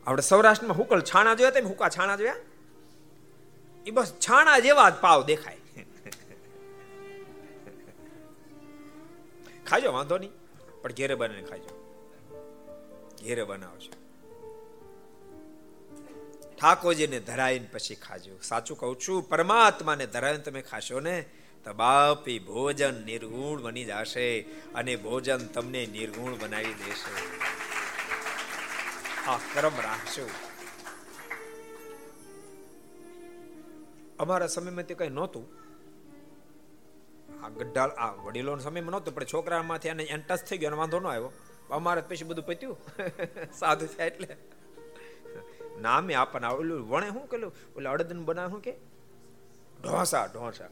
આપણે સૌરાષ્ટ્રમાં હુકલ છાણા જોયા તેમ હુકા છાણા જોયા? એ બસ છાણા જેવા જ પાવ દેખાય. ખાજો, વાંધો નહીં. પણ ઘેરે બનાવીને ખાજો. ઘેરે બનાવજો. ઠાકોરજીને ધરાઈને પછી ખાજો. સાચું કહું છું, પરમાત્માને ધરાવીને તમે ખાશો ને તો બાપી ભોજન નિર્ગુણ બની જશે અને ભોજન તમને નિર્ગુણ બનાવી દેશે. આ કર્મ રાખશો અમારા સમયમાં તે કઈ નહોતું. આ ગઢા આ વડીલોના સમયમાં નહોતું, પણ છોકરામાંથી એને એન્ટસ થઈ ગયો વાંધો ન આવ્યો. અમારે પછી બધું પત્યું. સાધુ થયા એટલે. નામે આપણને ઓલું વણે શું કેલું ઓલે અડદન બનાવે શું કે? ઢોસા ઢોસા.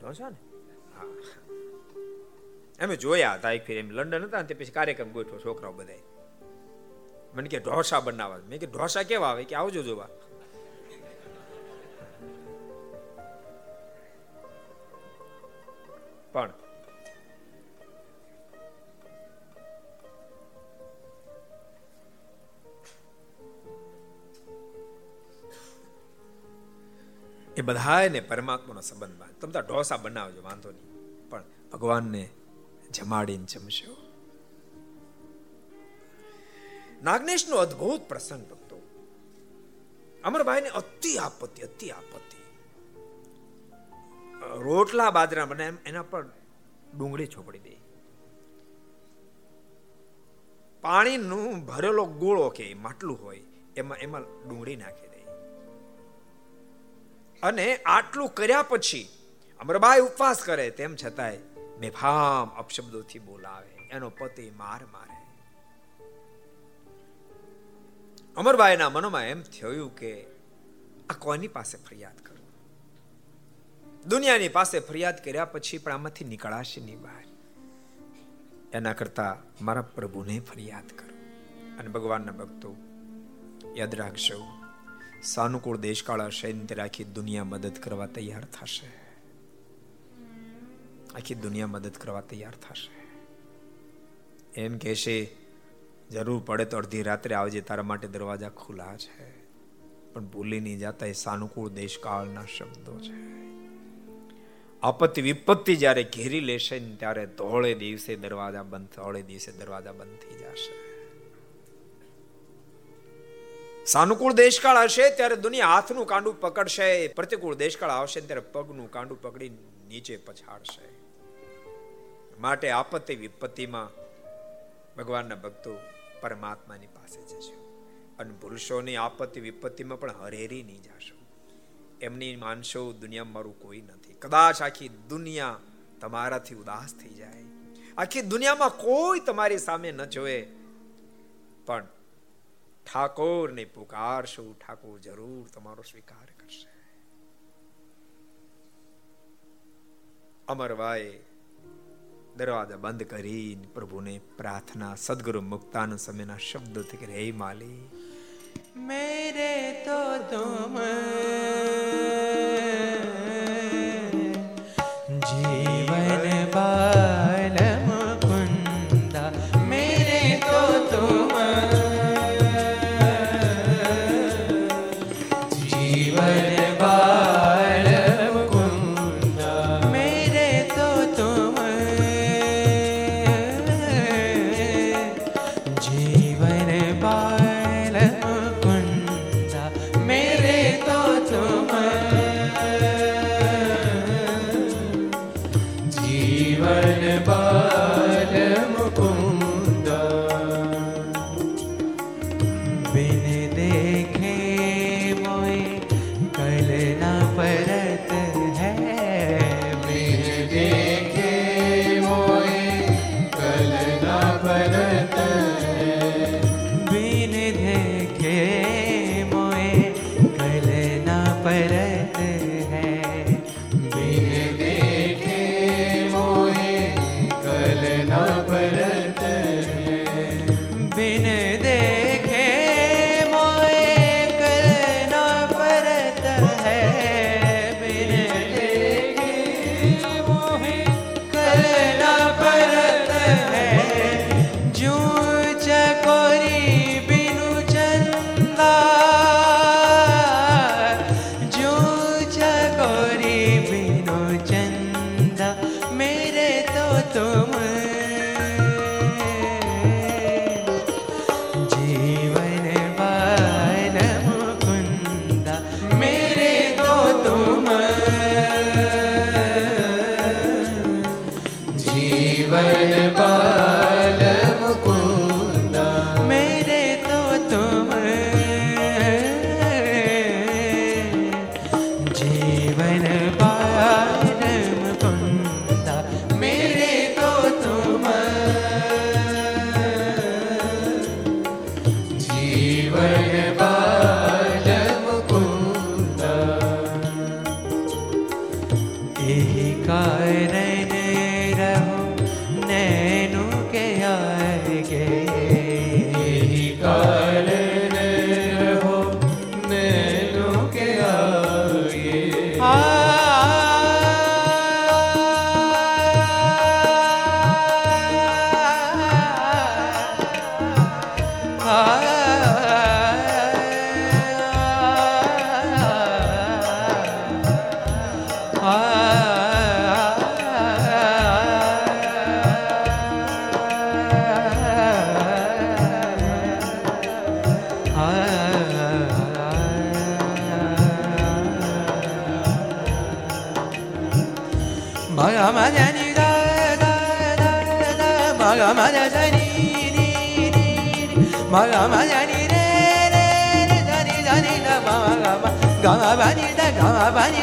ઢોસા ને? હા. અમે જોયા હતા એક ફેર, એમ લંડન હતા ને તે પછી કાર્યક્રમ ગોઠવો છોકરાઓ બધાય મને કે ઢોસા બનાવવા. મેં કે ઢોસા કેવા આવે? કે આવજો જોવા. પણ એ બધાને પરમાત્માનો સંબંધ તમે ઢોસા બનાવજો, વાંધો નહીં. પણ ભગવાનને જમાડીને જમશો. નાગનેશનો અદ્ભુત પ્રસંગ, ભક્તો. અમરભાઈને અતિ આપત્તિ અતિ આપત્તિ. રોટલા બાજરા બને એના પર ડુંગળી છોપડી દે. પાણીનું ભરેલો ગોળો કે માટલું હોય, એમાં એમાં ડુંગળી નાખી. અને આટલું કર્યા પછી અમરબાઈ ઉપવાસ કરે, તેમ છતાંય બેફામ અપશબ્દોથી બોલાવે, એનો પતિ માર મારે. અમરબાઈના મનમાં એમ થયું કે આ કોની પાસે ફરિયાદ કરું? દુનિયાની પાસે ફરિયાદ કર્યા પછી પણ આમાંથી નીકળાશે નહીં બહાર. એના કરતા મારા પ્રભુને ફરિયાદ કરું. અને ભગવાનના ભક્તો યાદ રાખશો સાનુકૂળ દેશકાળ હશે ત્યારે આખી દુનિયા મદદ કરવા તૈયાર થશે. આખી દુનિયા મદદ કરવા તૈયાર થશે. એમ કહેશે જરૂર પડે તો અડધી રાત્રે આવજે, તારા માટે દરવાજા ખુલ્લા છે. પણ ભૂલી નહીં જતા એ સાનુકૂળ દેશકાળના શબ્દો છે. આપત્તિ વિપત્તિ જ્યારે ઘેરી લેશે ને ત્યારે ધોળે દિવસે દરવાજા બંધ, ધોળે દિવસે દરવાજા બંધ થઈ જશે. સાનુકૂળ દેશકાળ હશે ત્યારે દુનિયા હાથનું કાંડું પકડશે. પ્રતિકૂળ દેશકાળ આવશે ત્યારે પગનું કાંડું પકડી નીચે પછાડશે. માટે આપત્તિ વિપત્તિમાં ભગવાનના ભક્તો પરમાત્માની પાસે જશે અને નહીં આપત્તિ વિપત્તિમાં પણ હરેરી નહીં જાશો. એમની માનશો દુનિયામાં મારું કોઈ નથી. કદાચ આખી દુનિયા તમારાથી ઉદાસ થઈ જાય. આખી દુનિયામાં કોઈ તમારી સામે ન જોવે. પણ ઠાકોરને પુકારશો, ઠાકોર જરૂર તમારો સ્વીકાર કરશે. અમરવાએ દરવાજા બંધ કરીને પ્રભુને પ્રાર્થના, સદગુરુ મુક્તાન સમયના શબ્દોથી કે, હે માલી, મેરે તો તુમ જીવન બા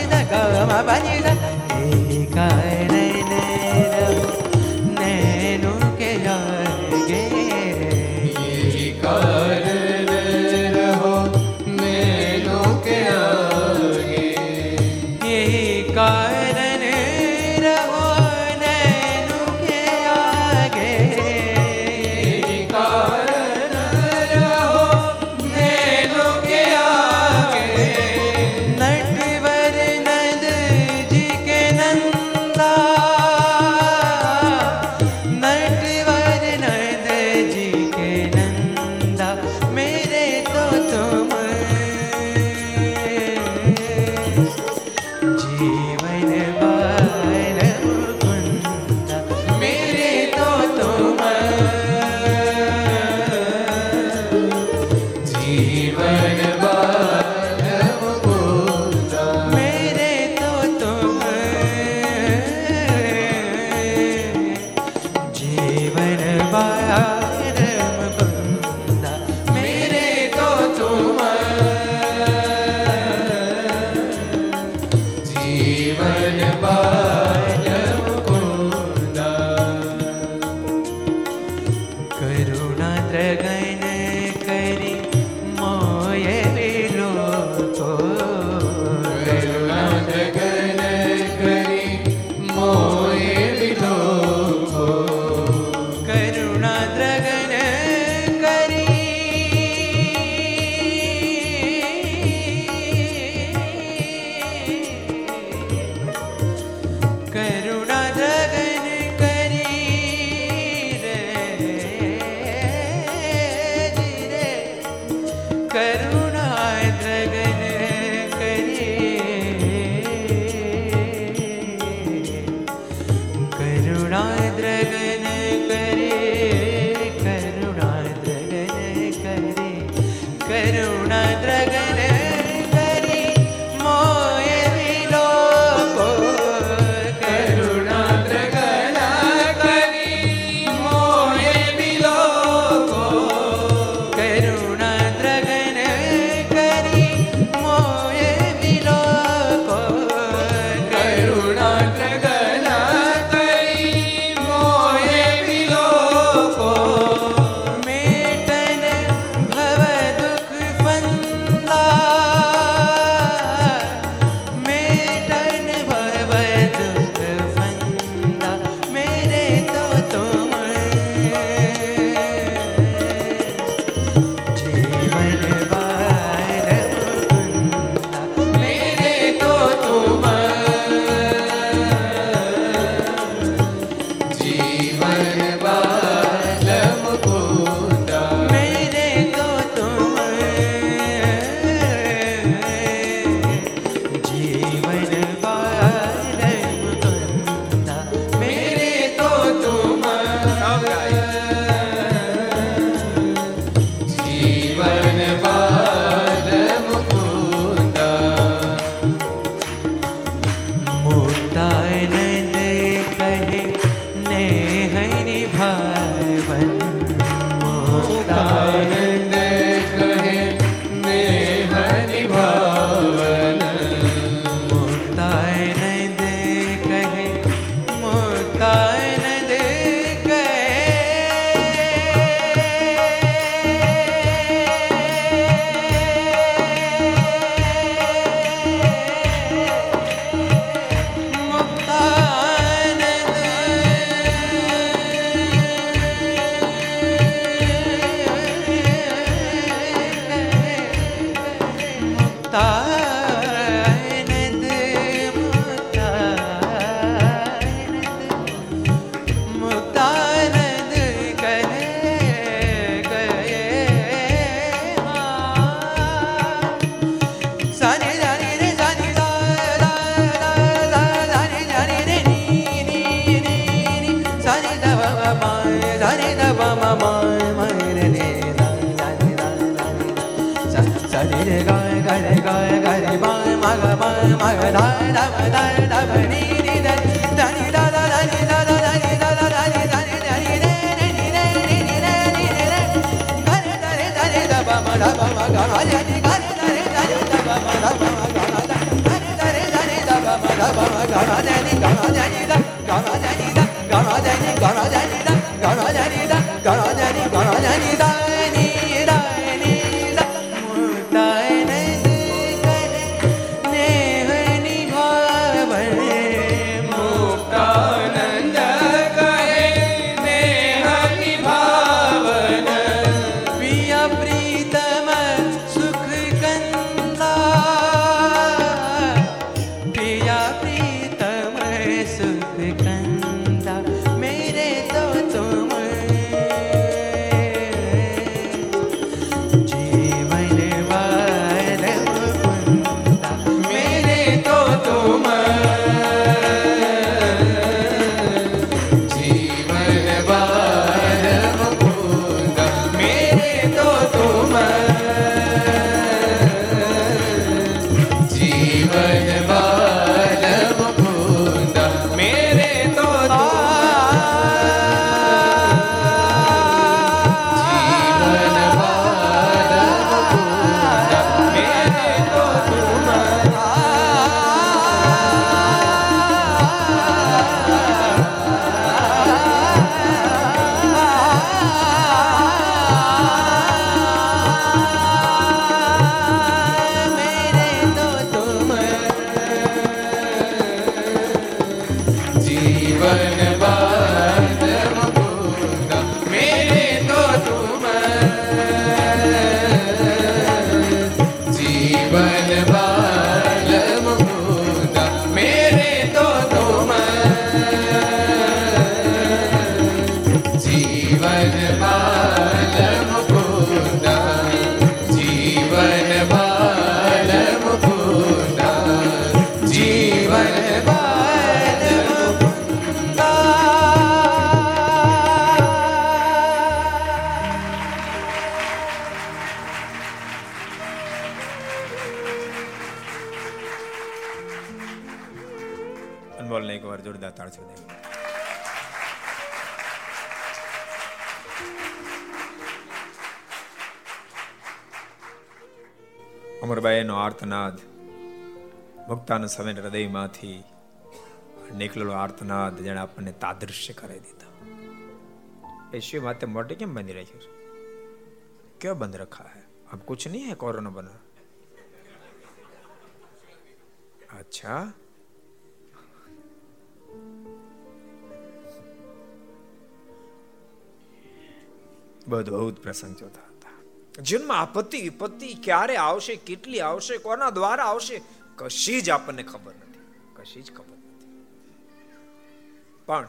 भज गम भज આર્તનાદ ભક્તાના સમય હૃદયમાંથી નીકળેલો આર્તનાદ જેણે આપણને તાદૃશ્ય કરાવી દીધા. એ શિવ માતે મોઢે કેમ બંધ રાખ્યું છે? ક્યાં બંધ રખા હે આમ કુછ નહીં હે કોરોના બના? અચ્છા. બધો પ્રસંગ જોતા હતા. જીવનમાં આપત્તિ વિપત્તિ ક્યારે આવશે, કેટલી આવશે, કોના દ્વારા આવશે કશી જ આપણને ખબર નથી. કશી જ ખબર નથી. પણ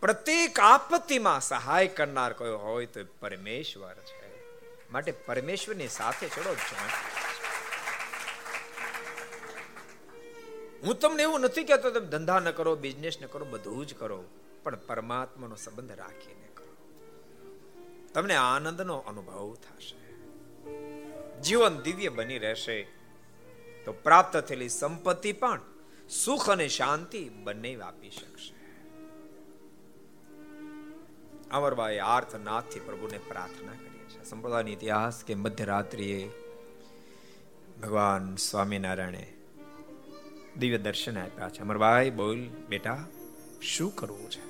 પ્રત્યેક આપત્તિમાં સહાય કરનાર કયો હોય તો પરમેશ્વર છે. માટે પરમેશ્વરની સાથે ચડો હું તમને એવું નથી કહેતો તમે ધંધા ન કરો બિઝનેસ ન કરો, બધું જ કરો. પણ પરમાત્માનો સંબંધ રાખીને કરો. તમને આનંદનો અનુભવ થશે. જીવન દિવ્ય બની રહેશે. તો પ્રાપ્ત થયેલી સંપત્તિ પણ સુખ અને શાંતિ બંને આપી શકશે. અમરભાઈ આર્થનાથથી પ્રભુને પ્રાર્થના કરી છે સંપ્રદાયનો ઇતિહાસ કે મધ્યરાત્રિએ ભગવાન સ્વામિનારાયણે દિવ્ય દર્શન આપ્યા છે. અમરભાઈ, બોલ, બેટા, શું કરવું છે?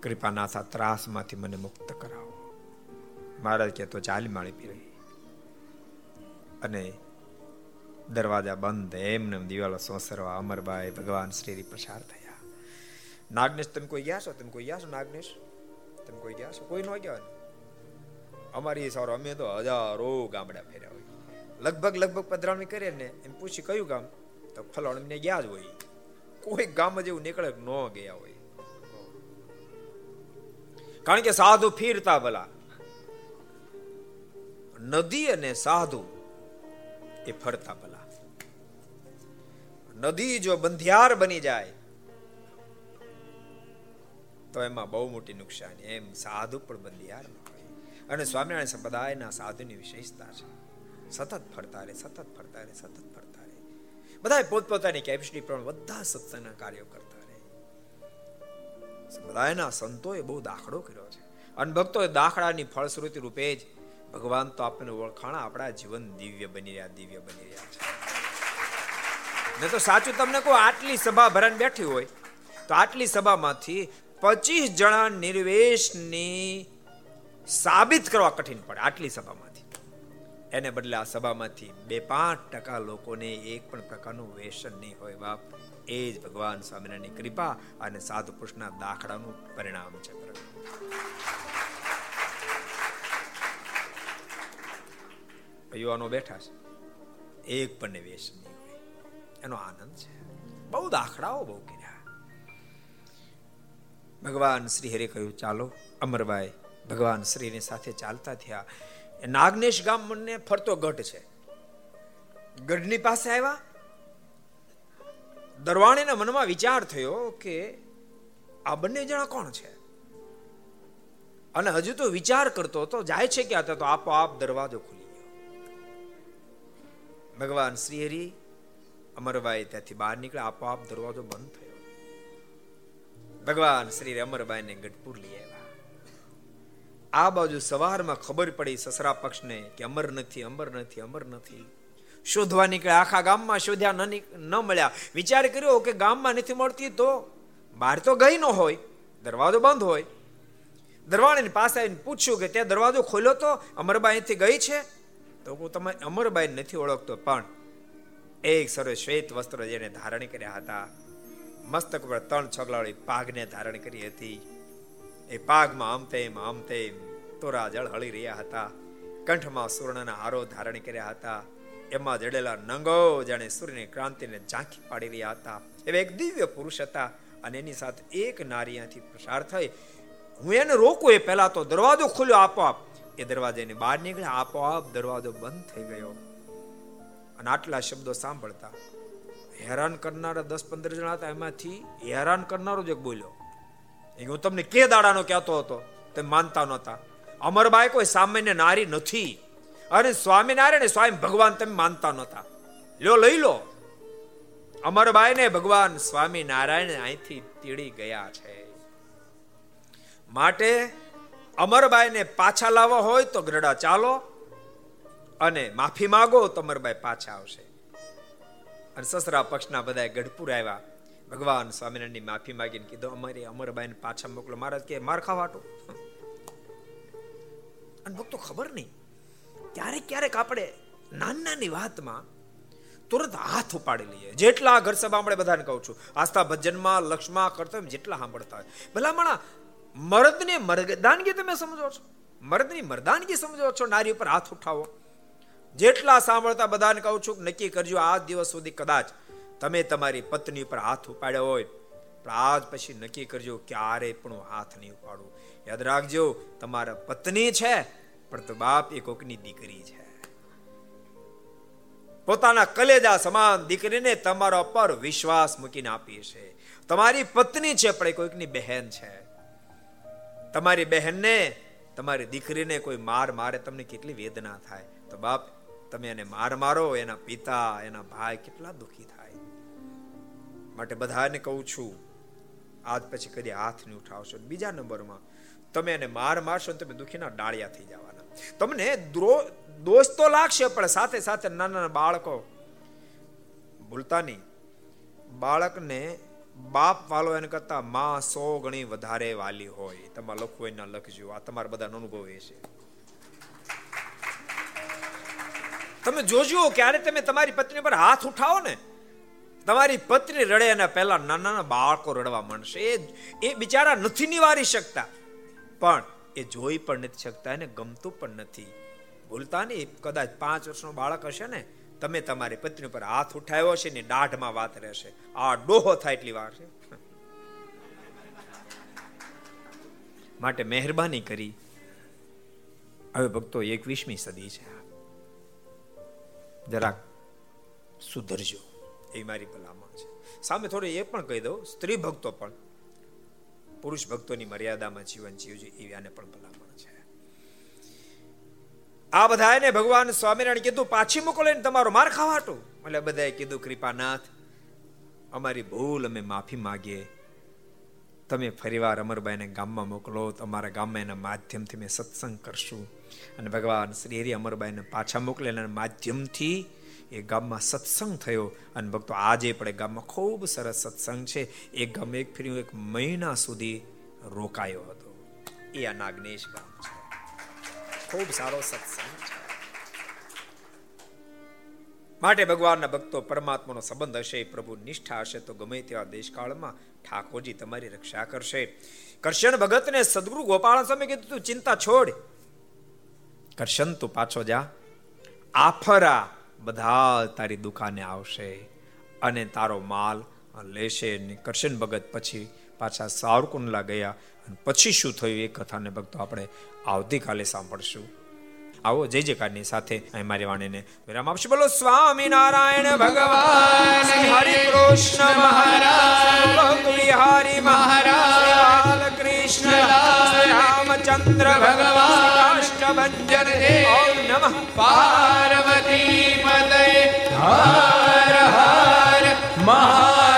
કૃપાનાથા ત્રાસમાંથી મને મુક્ત કરાવો. મહારાજ કે તો ચાલી માળી પી રહી અને દરવાજા બંધ એમને દિવાલો સોસરવા અમરભાઈ ભગવાન શ્રી પસાર થયા. નાગનેશ, તમે કોઈ ગયા છો? તમે કોઈ ગયા છો, નાગનેશ? તમે કોઈ ગયા છો? કોઈ ન ગયા અમારી સારો, અમે તો હજારો ગામડા ફેર્યા હોય. લગભગ લગભગ પધરામણી કરીએ ને એમ પૂછી કયું ગામ? તો ફલાણ એમને ગયા જ હોય. કોઈ ગામ જેવું નીકળે ન ગયા હોય. કારણ કે સાધુ ફીરતા ભલા. નદી અને સાધુ એ ફરતા ભલા. નદી જો બંધિયાર બની જાય, તો એમાં બહુ મોટી નુકસાની. એમ સાધુ પણ બંધિયાર અને સ્વામિનારાયણ સંપ્રદાયના સાધુની વિશેષતા છે. સતત ફરતા રહે, સતત ફરતા રહે, સતત ફરતા રહે. બધા પોતપોતાની કેપેસિટી પણ બધા સત્સંગના કાર્યો કરતા રહે. સંપ્રદાયના સંતોએ બહુ દાખલો કર્યો છે. અને ભક્તોએ દાખલાની ફળશ્રુતિ રૂપે જ ભગવાન તો આપણને ઓળખાણા, આપણા જીવન દિવ્ય બની રહ્યા, દિવ્ય બની રહ્યા છે. મેં તો સાચું તમને કહું, આટલી સભા ભરાને બેઠી હોય, તો આટલી સભામાંથી પચીસ જણા નિર્વેશની સાબિત કરવા કઠિન પડે, આટલી સભામાંથી. એને બદલે આ સભામાંથી બે પાંચ ટકા લોકોને એક પણ પ્રકારનું વેસન નહીં હોય, બાપ. એ જ ભગવાન સ્વામિનારાયણની કૃપા અને સાધુ પુરુષના દાખલાનું પરિણામ છે. યુવાનો બેઠા છે. એક પણ વેશ નહીં હોય. એનો આનંદ છે. બહુ દાખલાઓ બહુ કર્યા. ભગવાન શ્રી હરે કહ્યું, ચાલો, અમરભાઈ, ભગવાન શ્રીની સાથે ચાલતા થયા. નાગનેશ ગામ મને ફરતો ગઢ છે. ગઢની પાસે આવ્યા. દરવાણીના મનમાં વિચાર થયો કે આ બંને જણા કોણ છે? અને હજુ તો વિચાર કરતો હતો જાય છે ક્યાં તો આપોઆપ દરવાજો ખુલી. ભગવાન શ્રી હરિ અમરબાઈ ત્યાંથી બહાર નીકળ્યા. આપોઆપ દરવાજો બંધ થયો. ભગવાન શ્રી અમરબાઈને ગઢપુર લઈ આવ્યા. આ બાજુ સવારમાં ખબર પડી સસરા પક્ષને કે અમર નથી અમર નથી અમર નથી. શોધવા નીકળ્યા. આખા ગામમાં શોધ્યા, ન મળ્યા. વિચાર કર્યો કે ગામમાં નથી મળતી તો બહાર તો ગઈ ન હોય, દરવાજો બંધ હોય. દરવાણીની પાસે આવીને પૂછ્યું કે ત્યાં દરવાજો ખોલ્યો તો અમરબાઈ અહીંથી ગઈ છે? તો હું તમે અમરબાઈ નથી ઓળખતો, પણ એક સરસ શ્વેત વસ્ત્ર જેને ધારણ કર્યા હતા. મસ્તક પર ત્રણ છગલાળી પાગને ધારણ કરી હતી. એ પાઘમાં આમ તેમ તોરા જળ હળી રહ્યા હતા. કંઠમાં સુવર્ણના હારો ધારણ કર્યા હતા. એમાં જડેલા નંગો જાણે સૂર્યની ક્રાંતિને ઝાંખી પાડી રહ્યા હતા. એવા એક દિવ્ય પુરુષ હતા અને એની સાથે એક નારી અહીંયાથી પ્રસાર થઈ. હું એને રોકું એ પહેલા તો દરવાજો ખુલ્યો આપોઆપ એ દરવાજાની બહાર નીકળ્યા, આપોઆપ દરવાજો બંધ થઈ ગયો. અને આટલા શબ્દો સાંભળતા હેરાન કરનારા દસ પંદર જણા હતા, એમાંથી હેરાન કરનારો જ એક બોલ્યો. હું તમને કે દાડાનો કહેતો હતો? તમે માનતા નહોતા. અમરબાઈ કોઈ સામાન્ય નારી નથી. અને સ્વામિનારાયણ સ્વામી ભગવાન તમે માનતા નહોતા. લ્યો, લઈ લો. અમરબાઈ ને ભગવાન સ્વામિનારાયણ અહીંથી તીડી ગયા છે. માટે અમરબાઈને પાછા લાવવા હોય તો ગરડા ચાલો અને માફી માગો તો અમરબાઈ પાછા આવશે. અને સસરા પક્ષના બધા ગઢપુર આવ્યા. ભગવાન સ્વામિનારાયણની માફી માગીને કીધું, અમારી અમરબાઈને પાછા મોકલો. મહારાજ કે, માર ખાવાટો અને ભક્તો ખબર નહીં, ક્યારેક ક્યારેક આપણે નાની નાની વાતમાં તુરંત હાથ ઉપાડી લઈએ. જેટલા ઘર સભા આપણે બધાને કહું છું, આસ્થા ભજનમાં લક્ષ્મા કરતા જેટલા સાંભળતા હોય. ભલામણા મર્દને મર્દાનગી તમે સમજો છો. મર્દની મર્દાનગી સમજો છો, નારી ઉપર હાથ ઉઠાવો. જેટલા સાંભળતા બધાને કહું છું, નક્કી કરજો આ દિવસ સુધી કદાચ તમે તમારી પત્ની ઉપર હાથ ઉપાડ્યો હોય, પણ આજ પછી નક્કી કરજો ક્યારે પણ હાથ નહીં ઉપાડું. યાદ રાખજો, તમારા પત્ની છે, પણ તો બાપ એ કોકની દીકરી છે. પોતાના કલેજા સમાન દીકરીને તમારા પર વિશ્વાસ મૂકીને આપી છે તમારી પત્ની છે, પણ કોઈકની બહેન છે. તમારી બહેનને, તમારી દીકરીને કોઈ માર મારે, તમને કેટલી વેદના થાય? તો બાપ, તમે એને માર મારો, એના પિતા, એના ભાઈ કેટલા દુખી થાય. માટે બધાને કહું છું, આજ પછી કદી હાથ નહીં ઉઠાવશો. બીજા નંબરમાં, તમે એને માર મારશો તમે દુખીના ડાળિયા થઈ જવાના. તમને દોષ તો લાગશે, પણ સાથે સાથે નાના નાના બાળકો, ભૂલતા નહીં. બાળકને બાપ વાલો એને કરતા માં સો ગણી વધારે વાલી હોય. તમારે લખવું હોય લખજો. આ તમારા બધા અનુભવ એ છે. તમે જોજો ક્યારે તમે તમારી પત્ની પર હાથ ઉઠાવો ને. તમારી પત્ની રડે એના પહેલા નાના નાના બાળકો રડવા માંડશે. એ એ બિચારા નથી નિવારી શકતા. પણ એ જોઈ પણ નથી શકતા એને ગમતું પણ નથી. ભૂલતા નહીં. કદાચ પાંચ વર્ષનો બાળક હશે ને તમે તમારી પત્ની પર હાથ ઉઠાવ્યો છે ને દાઢમાં વાત રહેશે. આ ડોહો થાય એટલી વાર છે. માટે મહેરબાની કરી. હવે ભક્તો, એકવીસમી સદી છે. જરાક સુધરજો. એ મારી ભલામણ છે. સામે થોડી એ પણ કહી દઉં, સ્ત્રી ભક્તો પણ પુરુષ ભક્તોની મર્યાદામાં જીવન જીવજો એવી આને પણ ભલામણ આ બધાને ભગવાન સ્વામિનારાયણ કીધું, પાછી મોકલે ને તમારો માર ખાવાટું એટલે બધાએ કીધું, કૃપાનાથ, અમારી ભૂલ અમે માફી માગીએ. તમે ફરીવાર અમરબાઈને ગામમાં મોકલો, તમારા ગામમાં એના માધ્યમથી મેં સત્સંગ કરશું. અને ભગવાન શ્રી હરિ અમરબાઈને પાછા મોકલે એના માધ્યમથી એ ગામમાં સત્સંગ થયો. અને ભક્તો, આજે પણ એ ગામમાં ખૂબ સરસ સત્સંગ છે. એ ગામ એક ફરી એક મહિના સુધી રોકાયો હતો. એ આ નાગનેશ ગામ છે. ખૂબ સારો સત્સંગ માટે ભગવાનના ભક્તો પરમાત્માનો સંબંધ હશે, પ્રભુ નિષ્ઠા હશે, તો ગમે તેવા દેશકાળમાં ઠાકોરજી તમારી રક્ષા કરશે. કરશન ભગતને સદગુરુ ગોપાલ સ્વામી કીધું તું, ચિંતા છોડ. કરશન તું પાછો જા. આફરા બધા તારી દુકાને આવશે અને તારો માલ લેશે. કરશન ભગત પછી પાછા સાવરકુંડલા ગયા. પછી શું થયું એ કથાને ભક્તો આપણે આવતીકાલે સાંભળશું. આવો જય જયકારની સાથે મારી વાણીને વિરામ આપશે. બોલો, સ્વામી નારાયણ ભગવાન, હરિ કૃષ્ણ મહારાજ બિહારી કૃષ્ણ રામચંદ્ર ભગવાન ભંજન ઓમ નમઃ. પાર્વતી પદય હર હર મહા